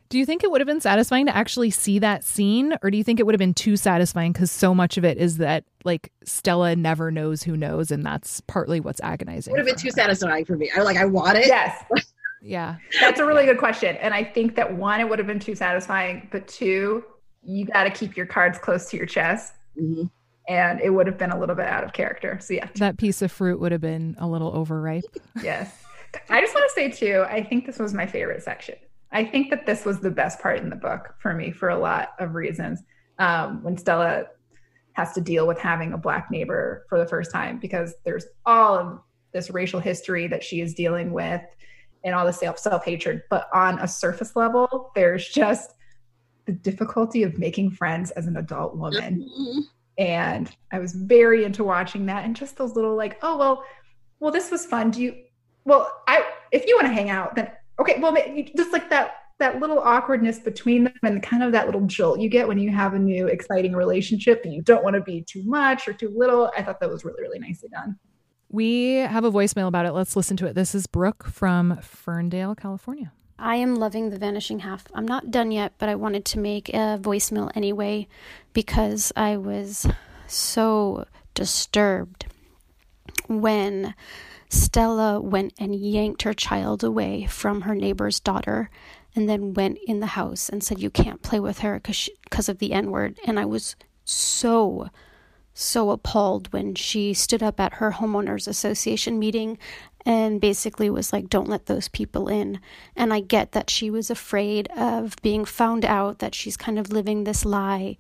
Do you think it would have been satisfying to actually see that scene, or do you think it would have been too satisfying because so much of it is that like Stella never knows who knows, and that's partly what's agonizing. Would have been too her. satisfying for me. I like, I want it. Yes. Yeah, That's a really good question. And I think that one, it would have been too satisfying, but two, you got to keep your cards close to your chest. Mhm. And it would have been a little bit out of character. So, yeah, that piece of fruit would have been a little overripe. yes. I just want to say, too, I think this was my favorite section. I think that this was the best part in the book for me for a lot of reasons. Um, when Stella has to deal with having a black neighbor for the first time, because there's all of this racial history that she is dealing with and all the self self hatred. But on a surface level, there's just the difficulty of making friends as an adult woman. And I was very into watching that and just those little like, oh well, well this was fun. Do you? Well, I if you want to hang out, then okay. Well, just like that that little awkwardness between them and kind of that little jolt you get when you have a new exciting relationship and you don't want to be too much or too little. I thought that was really really nicely done. We have a voicemail about it. Let's listen to it. This is Brooke from Ferndale, California. I am loving The Vanishing Half. I'm not done yet, but I wanted to make a voicemail anyway because I was so disturbed when Stella went and yanked her child away from her neighbor's daughter and then went in the house and said, You can't play with her because of the N word. And I was so so appalled when she stood up at her homeowners association meeting and basically was like don't let those people in. And i get that she was afraid of being found out that she's kind of living this lie.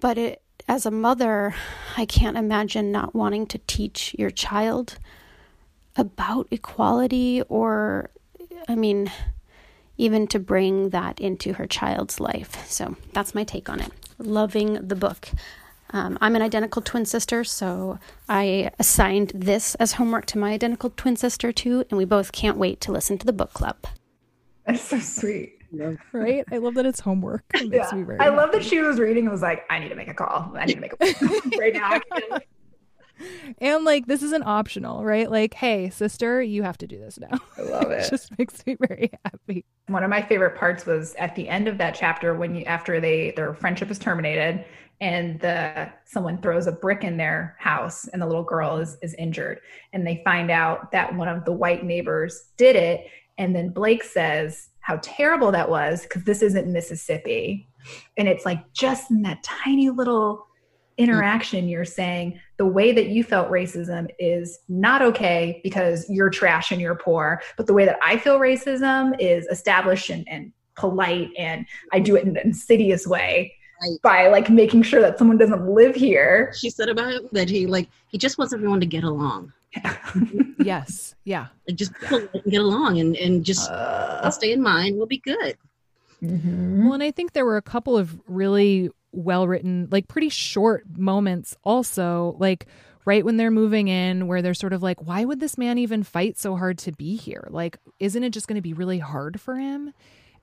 But it as a mother i can't imagine not wanting to teach your child about equality or i mean even to bring that into her child's life. So that's my take on it. Loving the book um, I'm an identical twin sister, so I assigned this as homework to my identical twin sister too, and we both can't wait to listen to the book club. That's so sweet. Right? I love that it's homework. It makes Yeah. me very I love that she was reading and was like, I need to make a call. I need to make a call right now. And like this isn't optional, right? Like, hey, sister, you have to do this now. I love it. it. just makes me very happy. One of my favorite parts was at the end of that chapter when you after they their friendship is terminated and the someone throws a brick in their house and the little girl is is injured. And they find out that one of the white neighbors did it. And then Blake says how terrible that was because this isn't Mississippi. And it's like just in that tiny little interaction you're saying the way that you felt racism is not okay because you're trash and you're poor but the way that i feel racism is established and, and polite and i do it in an insidious way Right. by like making sure that someone doesn't live here She said about him that he like he just wants everyone to get along, Yes. Yeah. like just get along and and just Uh, stay in mind. We'll be good. mhm. Well, and I think there were a couple of really well written, like pretty short moments also, like right when they're moving in, where they're sort of like, why would this man even fight so hard to be here? Like, isn't it just going to be really hard for him?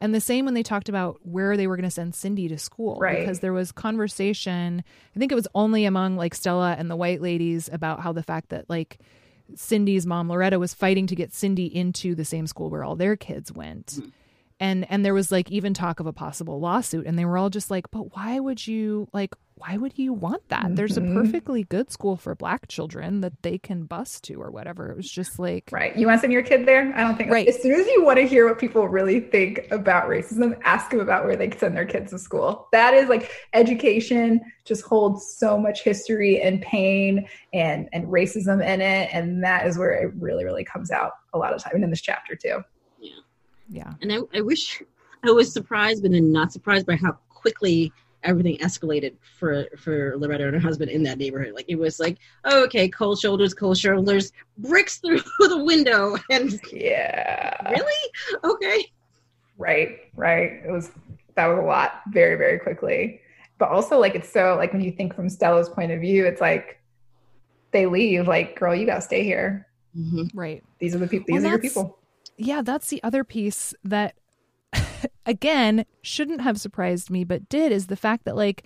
And the same when they talked about where they were going to send Cindy to school, Right. because there was conversation. I think it was only among like Stella and the white ladies about how the fact that like Cindy's mom Loretta was fighting to get Cindy into the same school where all their kids went. Hmm. And and there was like even talk of a possible lawsuit and they were all just like, "But why would you like why would you want that? There's a Mhm. perfectly good school for black children that they can bus to or whatever. It was just like Right. You want to send your kid there? I don't think. Right. As soon as you want to hear what people really think about racism, ask them about where they send their kids to school. That is like education just holds so much history and pain and and racism in it, and that is where it really really comes out a lot of time, and in this chapter too. Yeah. Yeah. And I, I wish I was surprised, but then not surprised by how quickly everything escalated for for Loretta and her husband in that neighborhood. Like it was like, oh, okay, cold shoulders, cold shoulders, bricks through the window, and Yeah. really, okay, Right, right. It was that was a lot very, very quickly. But also like it's so like when you think from Stella's point of view, it's like they leave, like, girl, you gotta stay here. Mm-hmm. Right. These are the people Well, these are your people. Yeah, that's the other piece that again shouldn't have surprised me but did is the fact that like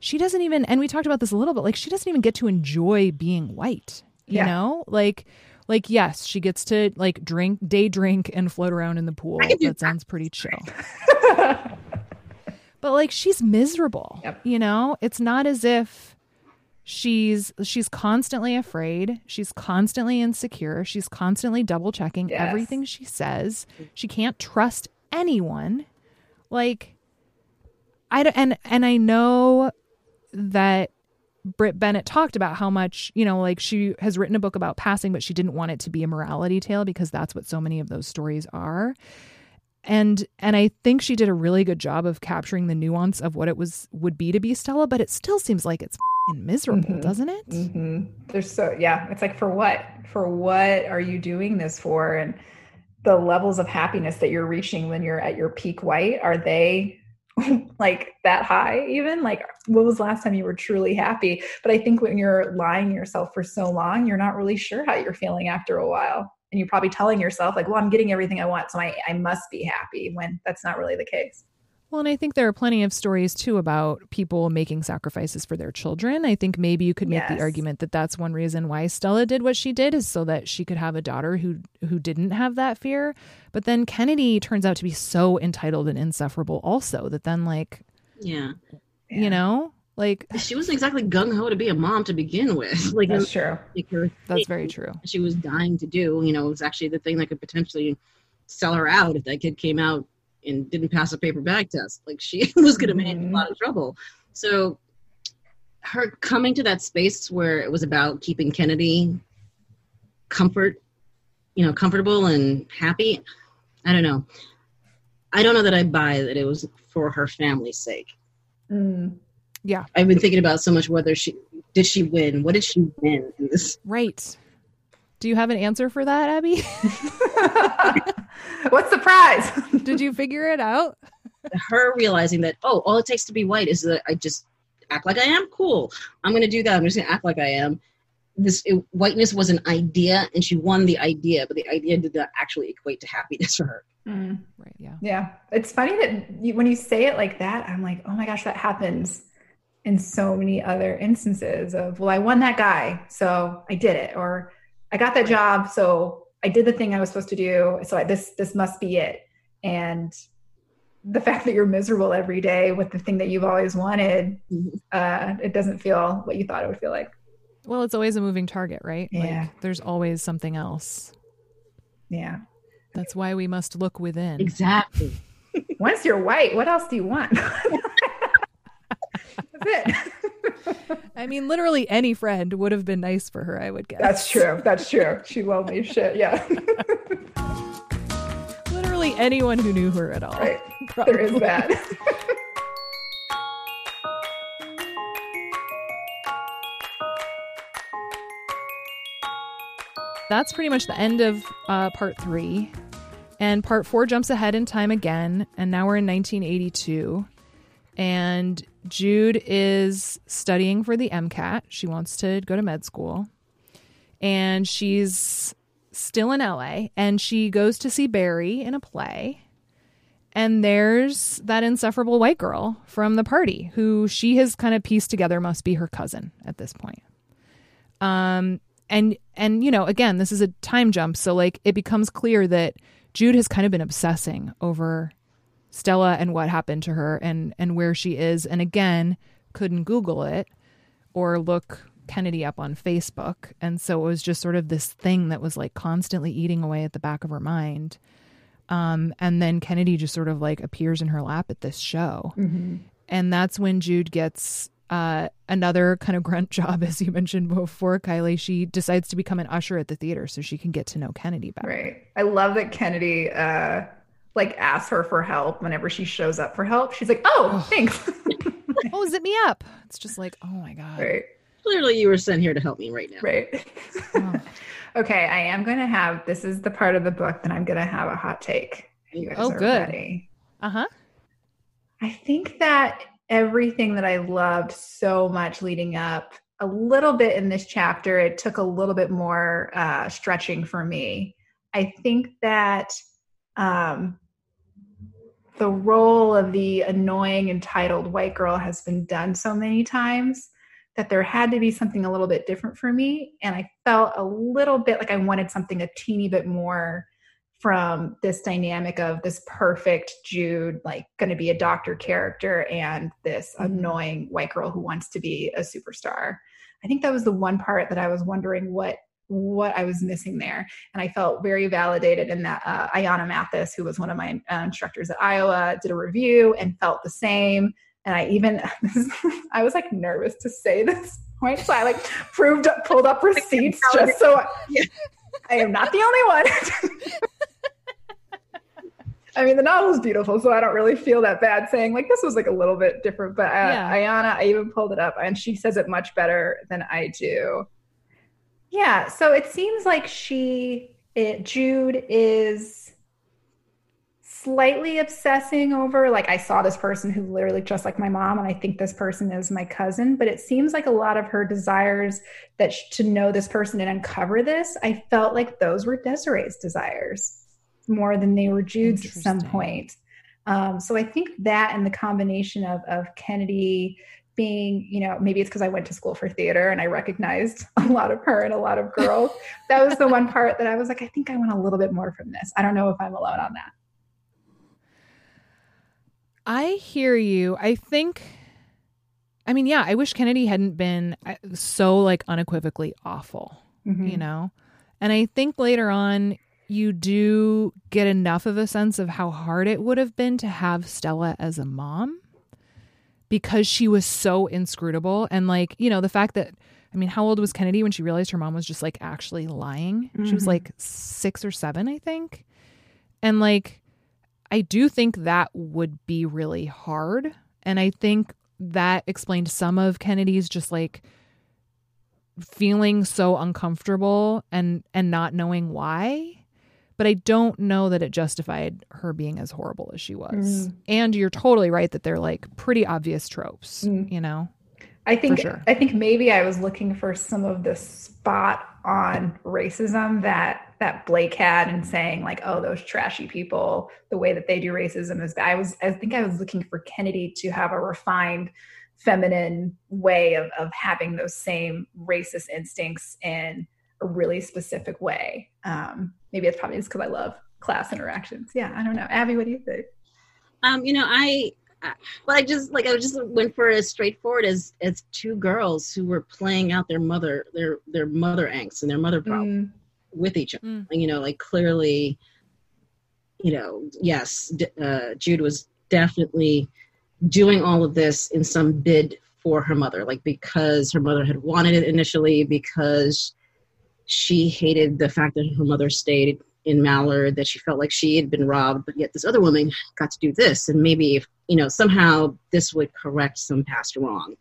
she doesn't even and we talked about this a little bit like she doesn't even get to enjoy being white. You Yeah. know? Like like yes, she gets to like drink day drink and float around in the pool. That sounds pretty chill. but like she's miserable. You know? It's not as if she's she's constantly afraid she's constantly insecure she's constantly double checking Yes. everything she says she can't trust anyone like i don't and and i know that Brit Bennett talked about how much, you know, like she has written a book about passing, but she didn't want it to be a morality tale because that's what so many of those stories are. And and I think she did a really good job of capturing the nuance of what it was would be to be Stella, but it still seems like it's fing miserable, Mhm. doesn't it? hmm There's so yeah. It's like for what? For what are you doing this for? And the levels of happiness that you're reaching when you're at your peak white are they like that high even? Like what was last time you were truly happy? But i think when you're lying yourself for so long you're not really sure how you're feeling after a while. And you're probably telling yourself like well i'm getting everything i want so i, I must be happy when that's not really the case Well, and I think there are plenty of stories too about people making sacrifices for their children. I think maybe you could make the argument that that's one reason why Stella did what she did is so that she could have a daughter who who didn't have that fear. But then Kennedy turns out to be so entitled and insufferable also that then like, yeah. you know, like She wasn't exactly gung ho to be a mom to begin with. Like That's true. Like her, That's very true. She was dying to do. You know, it was actually the thing that could potentially sell her out if that kid came out and didn't pass a paper bag test. Like she was going to be in a lot of trouble. So her coming to that space where it was about keeping Kennedy comfort, you know, comfortable and happy. I don't know. I don't know that I buy that it was for her family's sake. Mm. Yeah. I've been thinking about so much whether she did she win? What did she win in this? Right. Do you have an answer for that, Abby? What's the prize? Did you figure it out? Her realizing that oh, all it takes to be white is that I just act like I am cool. I'm going to do that. I'm just going to act like I am. This it, whiteness was an idea, and she won the idea, but the idea did not actually equate to happiness for her. Mm. Right. Yeah. Yeah. It's funny that you, when you say it like that, I'm like, oh my gosh, that happens in so many other instances of, well, I won that guy, so I did it, or I got that job, so I did the thing I was supposed to do, so I, this this must be it. And the fact that you're miserable every day with the thing that you've always wanted, uh, it doesn't feel what you thought it would feel like. Well, it's always a moving target, right? Yeah. Like there's always something else. Yeah. That's why we must look within. Exactly. Once you're white, what else do you want? That's it. I mean, literally any friend would have been nice for her, I would guess. That's true. That's true. She lonely shit. Yeah. Literally anyone who knew her at all. Right. There is that. That's pretty much the end of uh, part three. And part four jumps ahead in time again. And now we're in 1982. And Jude is studying for the MCAT. She wants to go to med school. And she's still in LA. And she goes to see Barry in a play. And there's that insufferable white girl from the party who she has kind of pieced together must be her cousin at this point. Um, and and you know, again, this is a time jump, so like it becomes clear that Jude has kind of been obsessing over Stella and what happened to her and and where she is. And again, couldn't Google it or look Kennedy up on Facebook. And so it was just sort of this thing that was like constantly eating away at the back of her mind. Um, and then Kennedy just sort of like appears in her lap at this show. Mm-hmm. And that's when Jude gets uh, another kind of grunt job, as you mentioned before, Kiley. She decides to become an usher at the theater so she can get to know Kennedy better. Right. I love that Kennedy uh like asks her for help whenever she shows up for help. She's like, "Oh, thanks." oh, zip me up. It's just like, oh my god. right. Clearly, you were sent here to help me right now. Right. Oh. okay, I am going to have this is the part of the book that I'm going to have a hot take. You guys Oh, are good. ready. Uh huh. I think that everything that I loved so much leading up, a little bit in this chapter, it took a little bit more uh, stretching for me. I think that um, the role of the annoying, entitled white girl has been done so many times that there had to be something a little bit different for me. And I felt a little bit like I wanted something a teeny bit more from this dynamic of this perfect Jude, like going to be a doctor character, and this mm-hmm. annoying white girl who wants to be a superstar. I think that was the one part that I was wondering what what I was missing there, and I felt very validated in that. Uh, Ayana Mathis, who was one of my uh, instructors at Iowa, did a review and felt the same. And I even I was like nervous to say this point, so I like proved pulled up receipts just so I, I am not the only one. I mean, the novel is beautiful, so I don't really feel that bad saying like this was like a little bit different. But uh, Yeah. Ayana, I even pulled it up, and she says it much better than I do. Yeah, so it seems like she, it, Jude, is slightly obsessing over like I saw this person who literally just like my mom, and I think this person is my cousin. But it seems like a lot of her desires that sh- to know this person and uncover this, I felt like those were Desiree's desires more than they were Jude's at some point. Um, so I think that and the combination of of Kennedy being, you know, maybe it's because I went to school for theater and I recognized a lot of her and a lot of girls. that was the one part that I was like, I think I want a little bit more from this. I don't know if I'm alone on that. I hear you. I think, I mean, yeah, I wish Kennedy hadn't been uh, so like unequivocally awful, Mhm. you know? And I think later on, you do get enough of a sense of how hard it would have been to have Stella as a mom because she was so inscrutable. And like, you know, the fact that, I mean, how old was Kennedy when she realized her mom was just like actually lying? She was Mhm. like six or seven, I think. And like, I do think that would be really hard. And I think that explained some of Kennedy's just like feeling so uncomfortable and and not knowing why. But I don't know that it justified her being as horrible as she was. Mm. And you're totally right that they're like pretty obvious tropes, Mm. you know? I think sure. I think maybe I was looking for some of the spot on racism that that Blake had and saying like, oh, those trashy people, the way that they do racism is bad. I was I think I was looking for Kennedy to have a refined feminine way of of having those same racist instincts in a really specific way. Um, maybe it's probably just because I love class interactions. Yeah, I don't know. Abby, what do you think? Um, you know, I, I well, I just like I just went for as straightforward as as two girls who were playing out their mother their their mother angst and their mother problem with each other. Mm. You know, like clearly, you know, yes, D- uh, Jude was definitely doing all of this in some bid for her mother, like because her mother had wanted it initially, because she hated the fact that her mother stayed in Mallard, that she felt like she had been robbed, but yet this other woman got to do this, and maybe if you know somehow this would correct some past wrong.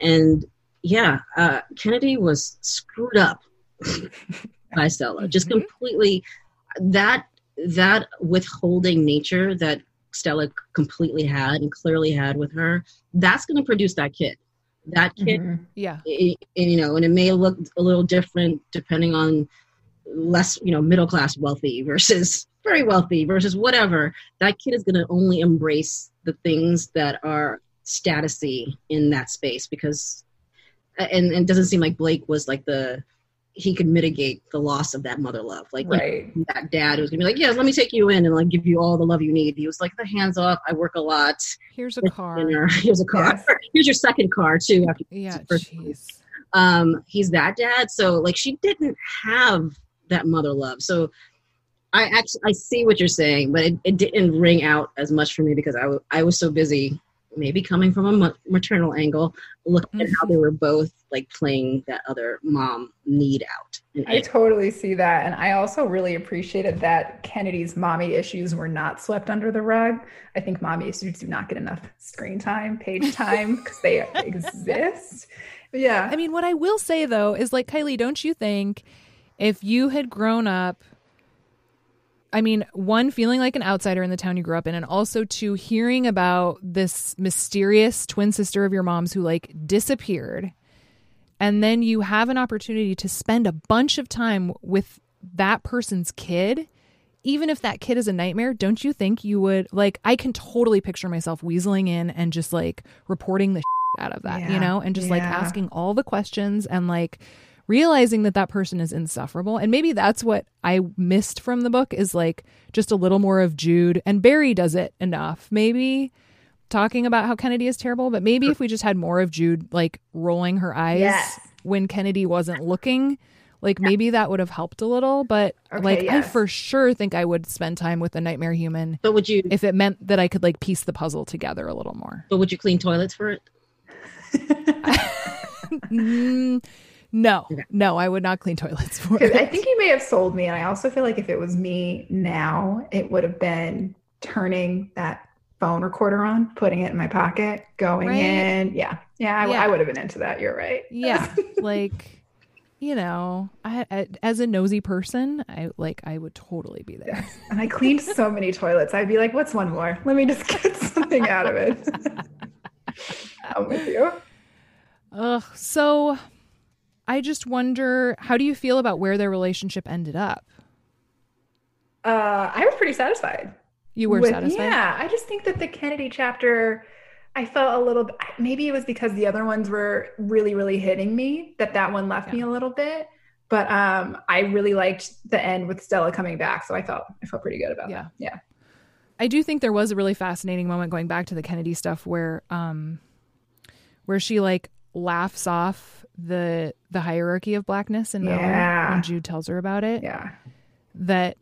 And yeah, uh, Kennedy was screwed up by Stella, just Mhm. completely that that withholding nature that Stella completely had and clearly had with her. That's going to produce that kid. That kid Mhm. Yeah. it, and, you know, and it may look a little different depending on less, you know, middle class wealthy versus very wealthy versus whatever. That kid is going to only embrace the things that are statusy in that space because, and, and it doesn't seem like Blake was like the he could mitigate the loss of that mother love. Like, like Right. that dad who was gonna be like, "Yes, let me take you in and like give you all the love you need." He was like, "The hands off. I work a lot. Here's a car. dinner. Here's a car. Yes. Here's your second car too." After Yeah, the first one." jeez. um, he's that dad. So like, she didn't have that mother love. So I actually I see what you're saying, but it, it didn't ring out as much for me because I I was so busy, maybe coming from a maternal angle, looking at how they mm-hmm. were both like playing that other mom need out. And I totally see that. And I also really appreciated that Kennedy's mommy issues were not swept under the rug. I think mommy issues do not get enough screen time, page time, because they exist. But yeah. I mean, what I will say though is like Kiley, don't you think if you had grown up I mean, one feeling like an outsider in the town you grew up in and also two hearing about this mysterious twin sister of your mom's who like disappeared. And then you have an opportunity to spend a bunch of time with that person's kid. Even if that kid is a nightmare, don't you think you would like? I can totally picture myself weaseling in and just like reporting the out of that, you know, and just like asking all the questions and like realizing that that person is insufferable. And maybe that's what I missed from the book is like just a little more of Jude and Barry does it enough. Maybe talking about how Kennedy is terrible, but maybe if we just had more of Jude like rolling her eyes Yes. when Kennedy wasn't looking, like maybe that would have helped a little. But Okay, like I for sure think I would spend time with a nightmare human But would you? if it meant that I could like piece the puzzle together a little more. But would you clean toilets for it? Mm, no, no, I would not clean toilets for it. I think you may have sold me, and I also feel like if it was me now, it would have been turning that phone recorder on, putting it in my pocket, going Right? in. Yeah, yeah, I, Yeah. I would have been into that. You're right. yeah, like you know, I, I as a nosy person, I like I would totally be there. And I cleaned so many toilets. I'd be like, "What's one more? Let me just get something out of it." I'm with you. Ugh. So I just wonder, how do you feel about where their relationship ended up? Uh, I was pretty satisfied. You were with- satisfied. Yeah, I just think that the Kennedy chapter, I felt a little. bit Maybe it was because the other ones were really, really hitting me that that one left me a little bit. But um, I really liked the end with Stella coming back, so I felt I felt pretty good about Yeah. that. Yeah, I do think there was a really fascinating moment going back to the Kennedy stuff where um where she like laughs off the the hierarchy of blackness in Mallard Yeah. when Jude tells her about it. Yeah. That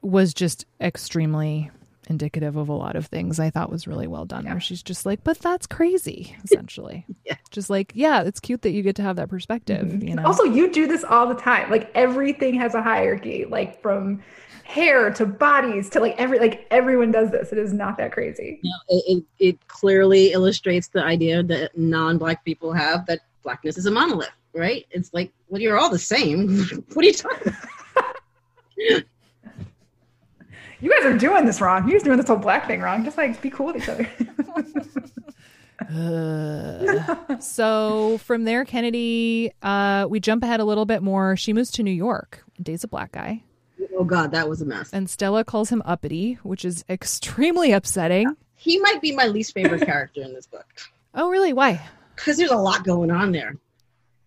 was just extremely indicative of a lot of things I thought was really well done. Where she's just like, but that's crazy, essentially. yeah. Just like, yeah, it's cute that you get to have that perspective, mm-hmm. you know. Also, you do this all the time. Like everything has a hierarchy, like from hair to bodies to like every like everyone does this. It is not that crazy. You know, it, it, it clearly illustrates the idea that non-black people have that blackness is a monolith, right? It's like, well, you're all the same. what are you talking about? You guys are doing this wrong. You guys are doing this whole black thing wrong. Just like be cool with each other. Ugh. so from there, Kennedy, uh, we jump ahead a little bit more. She moves to New York, dates a black guy. Oh God, that was a mess. And Stella calls him uppity, which is extremely upsetting. He might be my least favorite character in this book Oh, really? Why? because there's a lot going on there.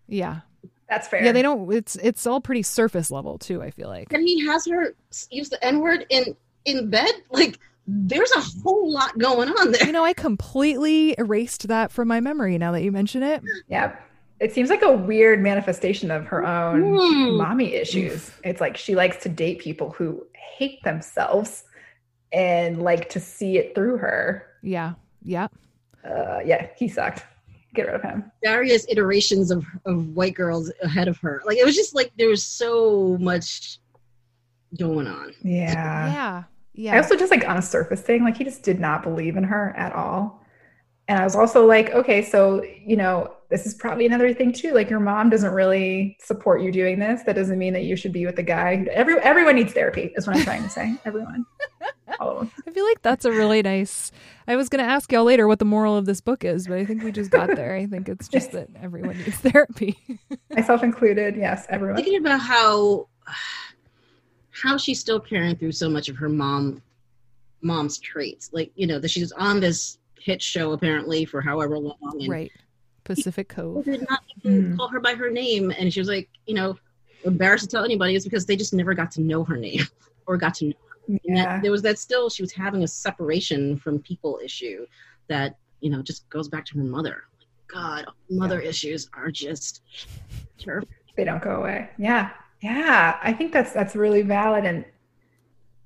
Yeah. That's fair. Yeah, they don't it's it's all pretty surface level too, I feel like. And he has her use the N word in in bed. Like, there's a whole lot going on there. You know, I completely erased that from my memory now that you mention it. Yep. It seems like a weird manifestation of her own Hmm. mommy issues. It's like she likes to date people who hate themselves and like to see it through her. Yeah. Yeah. Uh, yeah, he sucked. Get rid of him. Various iterations of of white girls ahead of her. Like, it was just like there was so much going on. Yeah. Yeah. Yeah. I also just like on a surface thing, like he just did not believe in her at all. And I was also like, okay, so you know, this is probably another thing too. Like your mom doesn't really support you doing this. That doesn't mean that you should be with the guy. Who, every everyone needs therapy, is what I'm trying to say. Everyone, all of them. I feel like that's a really nice. I was going to ask y'all later what the moral of this book is, but I think we just got there. I think it's just that everyone needs therapy. myself included. Yes, everyone. Thinking about how how she's still carrying through so much of her mom mom's traits. Like, you know, that she's on this hit show apparently for however long. And right. Pacific Cove. did not even hmm. call her by her name. And she was like, you know, embarrassed to tell anybody is because they just never got to know her name or got to know her. And that- there was that still she was having a separation from people issue that you know just goes back to her mother. God, mother issues are just terrible. they don't go away. Yeah. Yeah. I think that's that's really valid. And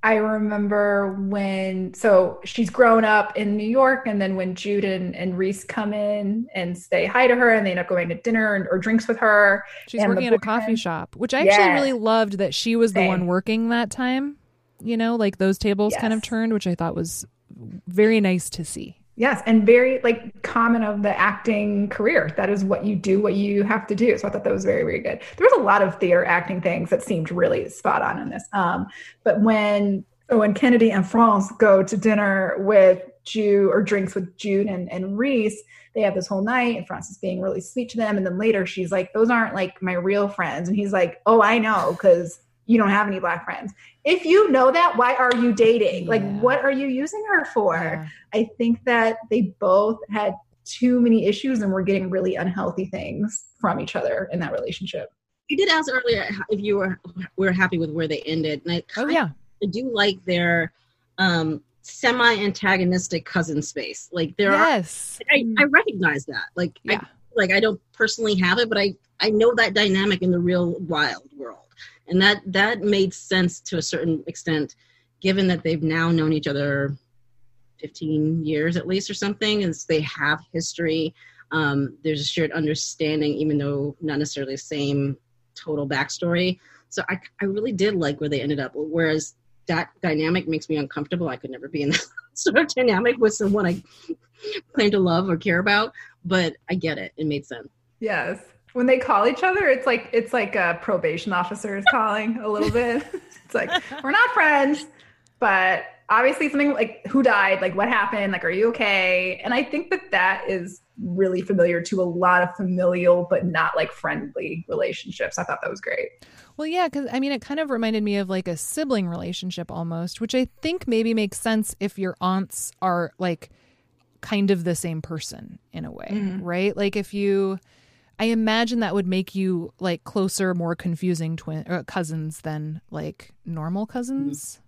I remember when so she's grown up in New York and then when Jude and, and Reese come in and say hi to her and they end up going to dinner and, or drinks with her. She's working at a coffee shop, which I actually Yeah. really loved that she was the one working that time. You know, like those tables kind of turned, which I thought was very nice to see. Yes, and very like common of the acting career. That is what you do, what you have to do. So I thought that was very, very good. There was a lot of theater acting things that seemed really spot on in this. Um, but when when Kennedy and Frantz go to dinner with Jude or drinks with Jude and, and Reese, they have this whole night and Frantz is being really sweet to them. And then later she's like, those aren't like my real friends. And he's like, oh, I know, because you don't have any black friends. If you know that, why are you dating? Like, Yeah. what are you using her for? Yeah. I think that they both had too many issues and were getting really unhealthy things from each other in that relationship. You did ask earlier if you were were happy with where they ended, and I Oh yeah. I do like their um, semi-antagonistic cousin space. Like there are, Yes. I, I recognize that. Like Yeah. I, like I don't personally have it, but I I know that dynamic in the real wild world, and that that made sense to a certain extent, given that they've now known each other. 15 years at least or something is they have history. Um, there's a shared understanding even though not necessarily the same total backstory. So I, I really did like where they ended up. Whereas that dynamic makes me uncomfortable. I could never be in that sort of dynamic with someone i claim to love or care about. But i get it. It made sense. Yes. When they call each other, it's like it's like a probation officer is calling a little bit. it's like we're not friends, but obviously something like who died, like what happened, like are you okay? And I think that that is really familiar to a lot of familial but not like friendly relationships. I thought that was great. Well, yeah, because I mean, it kind of reminded me of like a sibling relationship almost, which I think maybe makes sense if your aunts are like kind of the same person in a way, mm-hmm. right? Like if you, I imagine that would make you like closer, more confusing twin uh, cousins than like normal cousins.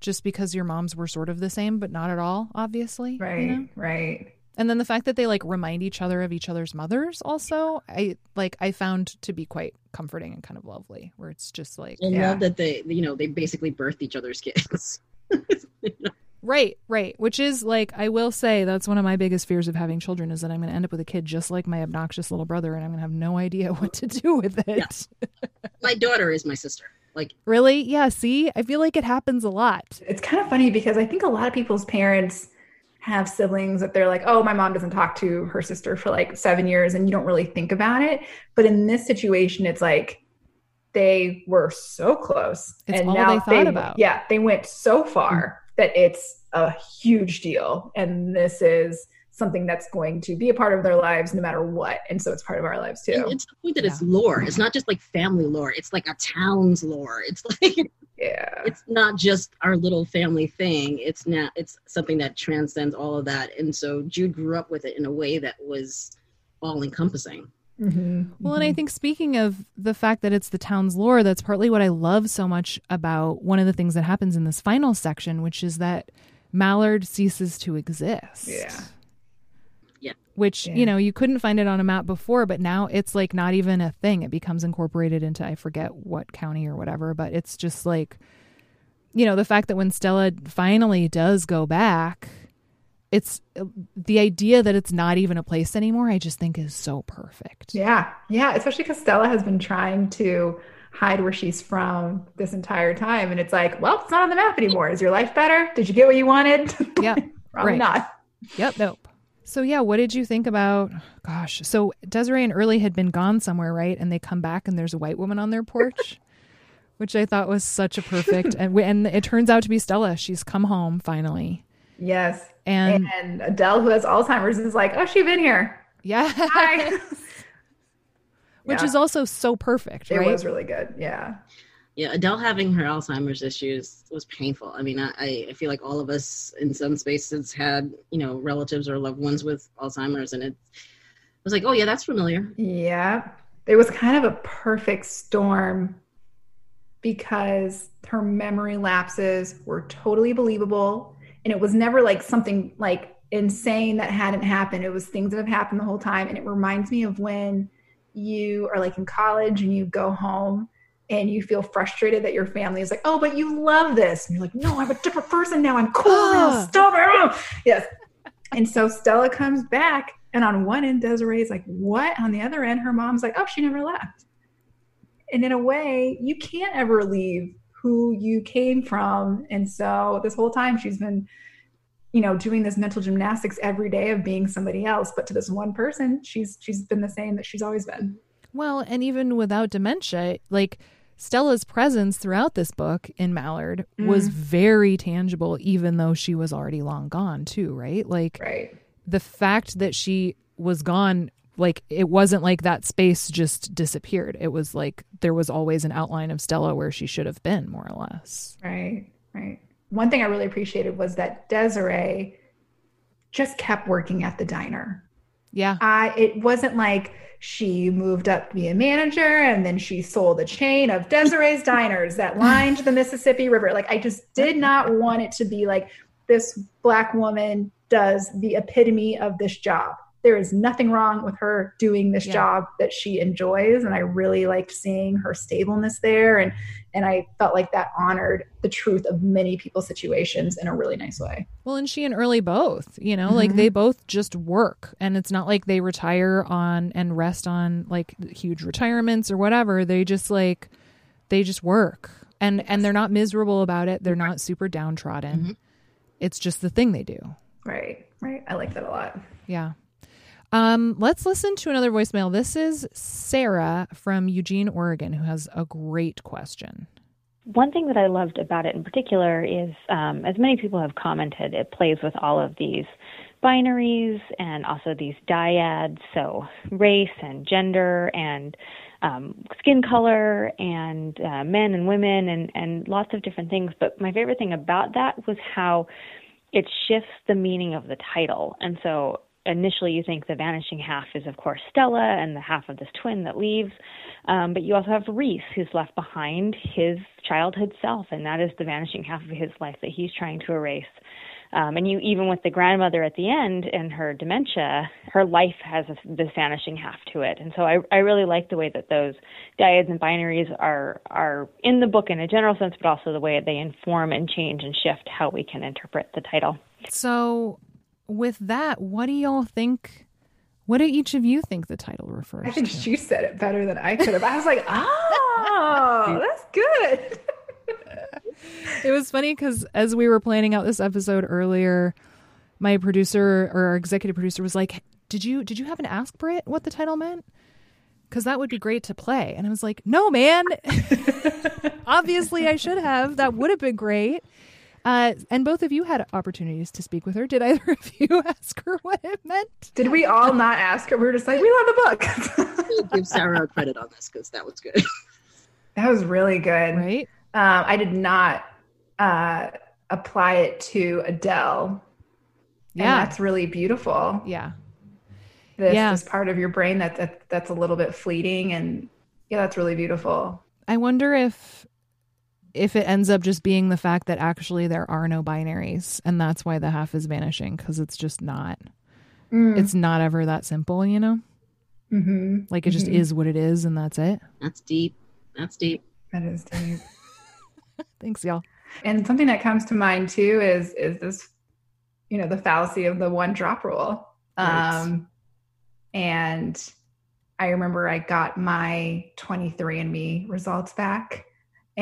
Just because your moms were sort of the same, but not at all, obviously. you Right. know? Right. And then the fact that they like remind each other of each other's mothers also, I like I found to be quite comforting and kind of lovely. Where it's just like i Yeah. love that they you know they basically birthed each other's kids Right, right. Which is like I will say that's one of my biggest fears of having children is that I'm going to end up with a kid just like my obnoxious little brother and I'm going to have no idea what to do with it. Yeah. my daughter is my sister like Really? Yeah, see? I feel like it happens a lot. It's kind of funny because I think a lot of people's parents have siblings that they're like, oh, my mom doesn't talk to her sister for like seven years, and you don't really think about it. But in this situation, it's like they were so close, It's and all now they thought about. Yeah, they went so far that it's a huge deal, and this is something that's going to be a part of their lives no matter what, and so it's part of our lives too. and it's the point that it's lore. It's not just like family lore. It's like a town's lore. It's like yeah, it's not just our little family thing. It's not it's something that transcends all of that. And so jude grew up with it in a way that was all encompassing Mhm. Well, and I think speaking of the fact that it's the town's lore, that's partly what I love so much about one of the things that happens in this final section, which is that Mallard ceases to exist. Yeah. Yeah. Which, Yeah. you know, you couldn't find it on a map before, but now it's like not even a thing. It becomes incorporated into, I forget what county or whatever, but it's just like, you know, the fact that when Stella finally does go back, it's the idea that it's not even a place anymore, I just think is so perfect. Yeah, yeah, especially because Stella has been trying to hide where she's from this entire time, and it's like, well, it's not on the map anymore. Is your life better? Did you get what you wanted? Yeah. Probably right. not. Yep. Nope. So yeah, what did you think about? Gosh, so Desiree and Early had been gone somewhere, right? And they come back, and there's a white woman on their porch, which I thought was such a perfect. and and it turns out to be Stella. She's come home finally, Yes. and And Adele, who has Alzheimer's, is like, oh, she's been here. yeah, Hi. which Yeah. is also so perfect, It was really good. Yeah. yeah adele having her alzheimer's issues was painful i mean I, I feel like all of us in some spaces had you know relatives or loved ones with alzheimer's and it was like oh yeah that's familiar Yeah. there was kind of a perfect storm because her memory lapses were totally believable and it was never like something like insane that hadn't happened it was things that have happened the whole time and it reminds me of when you are like in college and you go home and you feel frustrated that your family is like, oh, but you love this. And you're like, no, I'm a different person now. I'm cool now. Ah. Stop it. Yes. And so Stella comes back, and on one end, Desiree's like, what? On the other end, her mom's like, oh, she never left. And in a way, you can't ever leave who you came from. And so this whole time, she's been, you know, doing this mental gymnastics every day of being somebody else. But to this one person, she's she's been the same that she's always been. Well, and even without dementia, like Stella's presence throughout this book in Mallard mm. was very tangible, even though she was already long gone, too, right? Like, right. the fact that she was gone, like, it wasn't like that space just disappeared. It was like there was always an outline of Stella where she should have been, more or less. Right, right. One thing I really appreciated was that Desiree just kept working at the diner. Yeah. I, it wasn't like, she moved up to be a manager and then she sold a chain of Desiree's diners that lined the Mississippi River. Like, I just did not want it to be like this black woman does the epitome of this job there is nothing wrong with her doing this yeah. job that she enjoys. And i really liked seeing her stableness there. And and i felt like that honored the truth of many people's situations in a really nice way. Well and she and early both you know mm-hmm. like they both just work. And it's not like they retire on and rest on like huge retirements or whatever. They just like they just work. And and they're not miserable about it. They're not super downtrodden. Mm-hmm. it's just the thing they do. Right right. I like that a lot. Yeah um, let's listen to another voicemail. This is Sarah from Eugene, Oregon, who has a great question. One thing that I loved about it in particular is, um, as many people have commented, it plays with all of these binaries and also these dyads, so race and gender and um, skin color and uh, men and women and, and lots of different things. But my favorite thing about that was how it shifts the meaning of the title. And so initially you think the vanishing half is, of course, Stella and the half of this twin that leaves. Um, but you also have Reese, who's left behind his childhood self, and that is the vanishing half of his life that he's trying to erase. Um, and you, even with the grandmother at the end and her dementia, her life has a, this vanishing half to it. And so I, I really like the way that those dyads and binaries are are in the book in a general sense, but also the way that they inform and change and shift how we can interpret the title. So with that, what do y'all think? What do each of you think the title refers to? I think to? she said it better than I could have. I was like, oh, that's good. it was funny because as we were planning out this episode earlier, my producer or our executive producer was like, "Did you did you have an ask Brit what the title meant?" Because that would be great to play. And I was like, "No, man. Obviously, I should have. That would have been great." Uh, and both of you had opportunities to speak with her. Did either of you ask her what it meant? Did we all not ask her? We were just like, we love the book. give Sarah credit on this because that was good. That was really good. Right? Um, I did not uh, apply it to Adele. Yeah. And that's really beautiful. Yeah. This, yeah. this part of your brain that, that that's a little bit fleeting and yeah, that's really beautiful. I wonder if if it ends up just being the fact that actually there are no binaries and that's why the half is vanishing because it's just not mm. it's not ever that simple you know mm-hmm. like it just mm-hmm. is what it is and that's it that's deep that's deep that is deep thanks y'all and something that comes to mind too is is this you know the fallacy of the one drop rule right. um and i remember i got my 23andme results back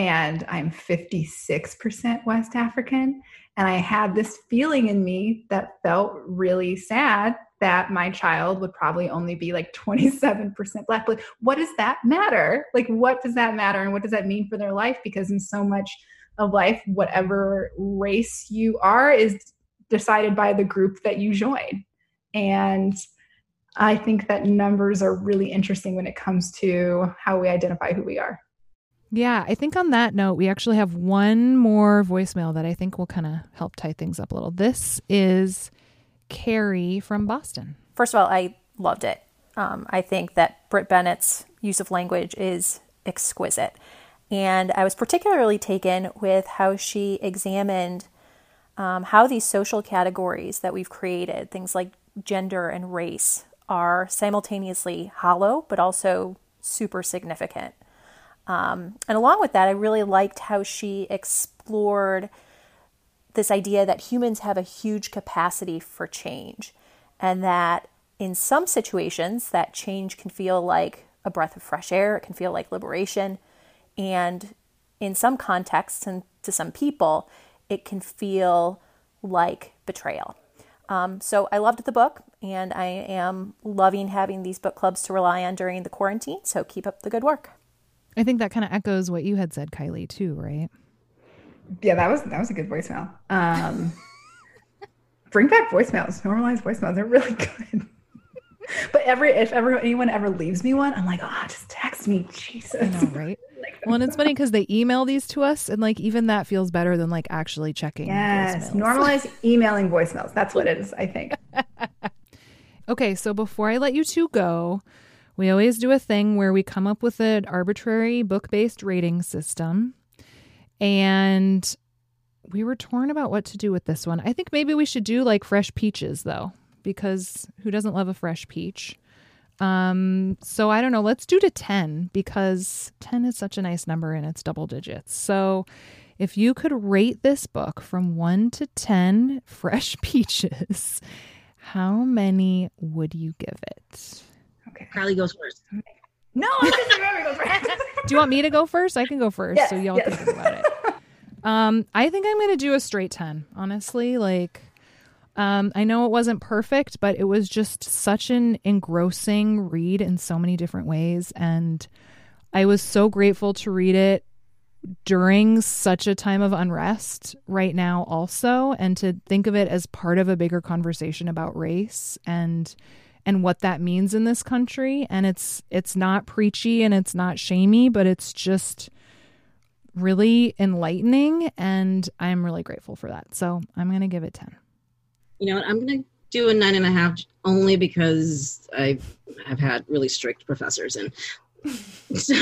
and I'm 56% West African. And I had this feeling in me that felt really sad that my child would probably only be like 27% Black. Like, what does that matter? Like, what does that matter? And what does that mean for their life? Because in so much of life, whatever race you are is decided by the group that you join. And I think that numbers are really interesting when it comes to how we identify who we are. Yeah, I think on that note, we actually have one more voicemail that I think will kind of help tie things up a little. This is Carrie from Boston. First of all, I loved it. Um, I think that Brit Bennett's use of language is exquisite. And I was particularly taken with how she examined um, how these social categories that we've created, things like gender and race, are simultaneously hollow but also super significant. Um, and along with that, I really liked how she explored this idea that humans have a huge capacity for change and that in some situations that change can feel like a breath of fresh air it can feel like liberation. And in some contexts and to some people it can feel like betrayal. Um, so i loved the book and i am loving having these book clubs to rely on during the quarantine. So keep up the good work I think that kind of echoes what you had said, Kiley, too, right? Yeah, that was that was a good voicemail. Um, bring back voicemails, normalize voicemails. They're really good. but every if ever anyone ever leaves me one, I'm like, oh, just text me, Jesus. I know, right? well, and it's funny because they email these to us, and like even that feels better than like actually checking. Yes, voicemails. normalize emailing voicemails. That's what it is. I think. Okay, so before I let you two go, we always do a thing where we come up with an arbitrary book based rating system. And we were torn about what to do with this one. I think maybe we should do like fresh peaches, though, because who doesn't love a fresh peach? Um, so I don't know. Let's do to 10 because 10 is such a nice number and it's double digits. So if you could rate this book from 1 to 10 fresh peaches, how many would you give it? Okay. Carly goes first. No, I'm just goes first. Do you want me to go first? I can go first, Yes, so y'all yes. can think about it. Um, I think I'm gonna do a straight ten. Honestly, like, um, I know it wasn't perfect, but it was just such an engrossing read in so many different ways, and I was so grateful to read it during such a time of unrest right now also and to think of it as part of a bigger conversation about race and and what that means in this country and it's it's not preachy and it's not shamey but it's just really enlightening and i'm really grateful for that so i'm going to give it 10 You know what? I'm going to do a nine and a half only because I have I've had really strict professors and so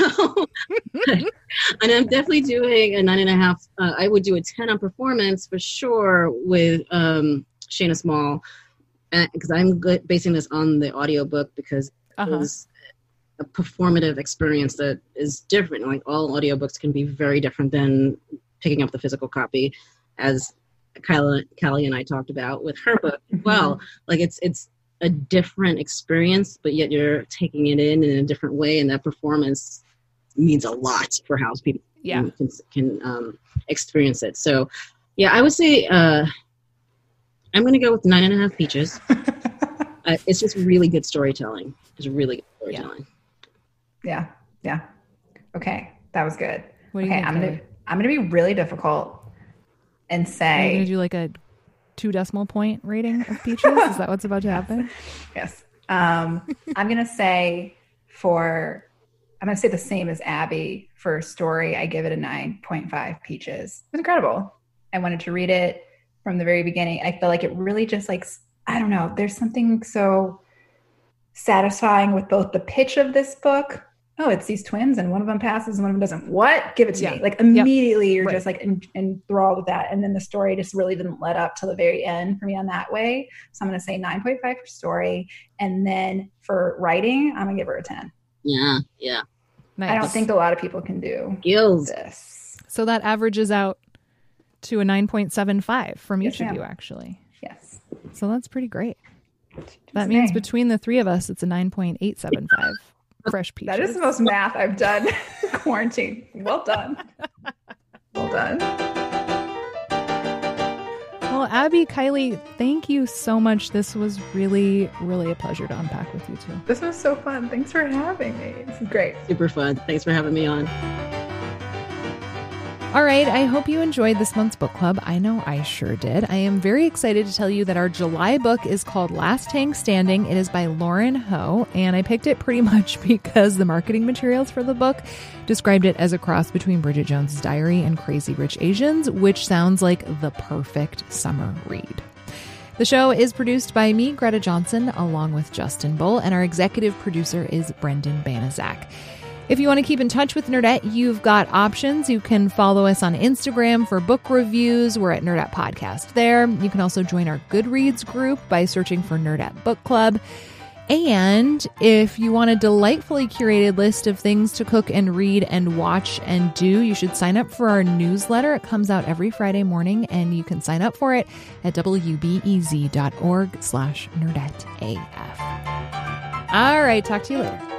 and I'm definitely doing a nine and a half. Uh, I would do a 10 on performance for sure with um, Shayna Small because I'm good, basing this on the audiobook because Uh-huh. it was a performative experience that is different. Like all audiobooks can be very different than picking up the physical copy as Kyla, Callie and I talked about with her book as well. Like it's it's a different experience, but yet you're taking it in in a different way, and that performance means a lot for how people Yeah. can, can um, experience it. So, yeah, I would say uh, I'm going to go with nine and a half peaches. uh, it's just really good storytelling. It's really good storytelling. Yeah, yeah. Okay, that was good. What do you okay, I'm gonna I'm gonna be really difficult and say. are you say going to do like a two decimal point rating of peaches is that what's about to happen yes. Um, I'm gonna say for I'm gonna say the same as Abby for story. I give it a nine point five peaches. It's incredible. I wanted to read it from the very beginning. I feel like it really just like I don't know. There's something so satisfying with both the pitch of this book. Oh, it's these twins, and one of them passes, and one of them doesn't. What? Give it to Yeah. me! Like immediately, you're Right. just like en- enthralled with that, and then the story just really didn't let up till the very end for me on that way. So I'm going to say 9.5 for story, and then for writing, I'm going to give her a 10. Yeah, yeah. nice I don't think a lot of people can do Skills. this. so that averages out to a 9.75 from Yes, each of you actually Yes. so that's pretty great that Just means saying. between the three of us it's a 9.875 fresh peaches That is the most math I've done in quarantine. Well done. Well done. Well, Abby, Kiley, thank you so much. This was really, really a pleasure to unpack with you two. This was so fun. Thanks for having me. This is great. Super fun. Thanks for having me on. All right, I hope you enjoyed this month's book club. I know I sure did. I am very excited to tell you that our July book is called Last Tang Standing. It is by Lauren Ho, and I picked it pretty much because the marketing materials for the book described it as a cross between Bridget Jones's Diary and Crazy Rich Asians, which sounds like the perfect summer read. The show is produced by me, Greta Johnson, along with Justin Bull, and our executive producer is Brendan Banaszak. If you want to keep in touch with Nerdette, you've got options. You can follow us on Instagram for book reviews. We're at Nerdette Podcast there. You can also join our Goodreads group by searching for Nerdette Book Club. And if you want a delightfully curated list of things to cook and read and watch and do, you should sign up for our newsletter. It comes out every Friday morning, and you can sign up for it at wbez.org slash nerdetteaf. All right, talk to you later.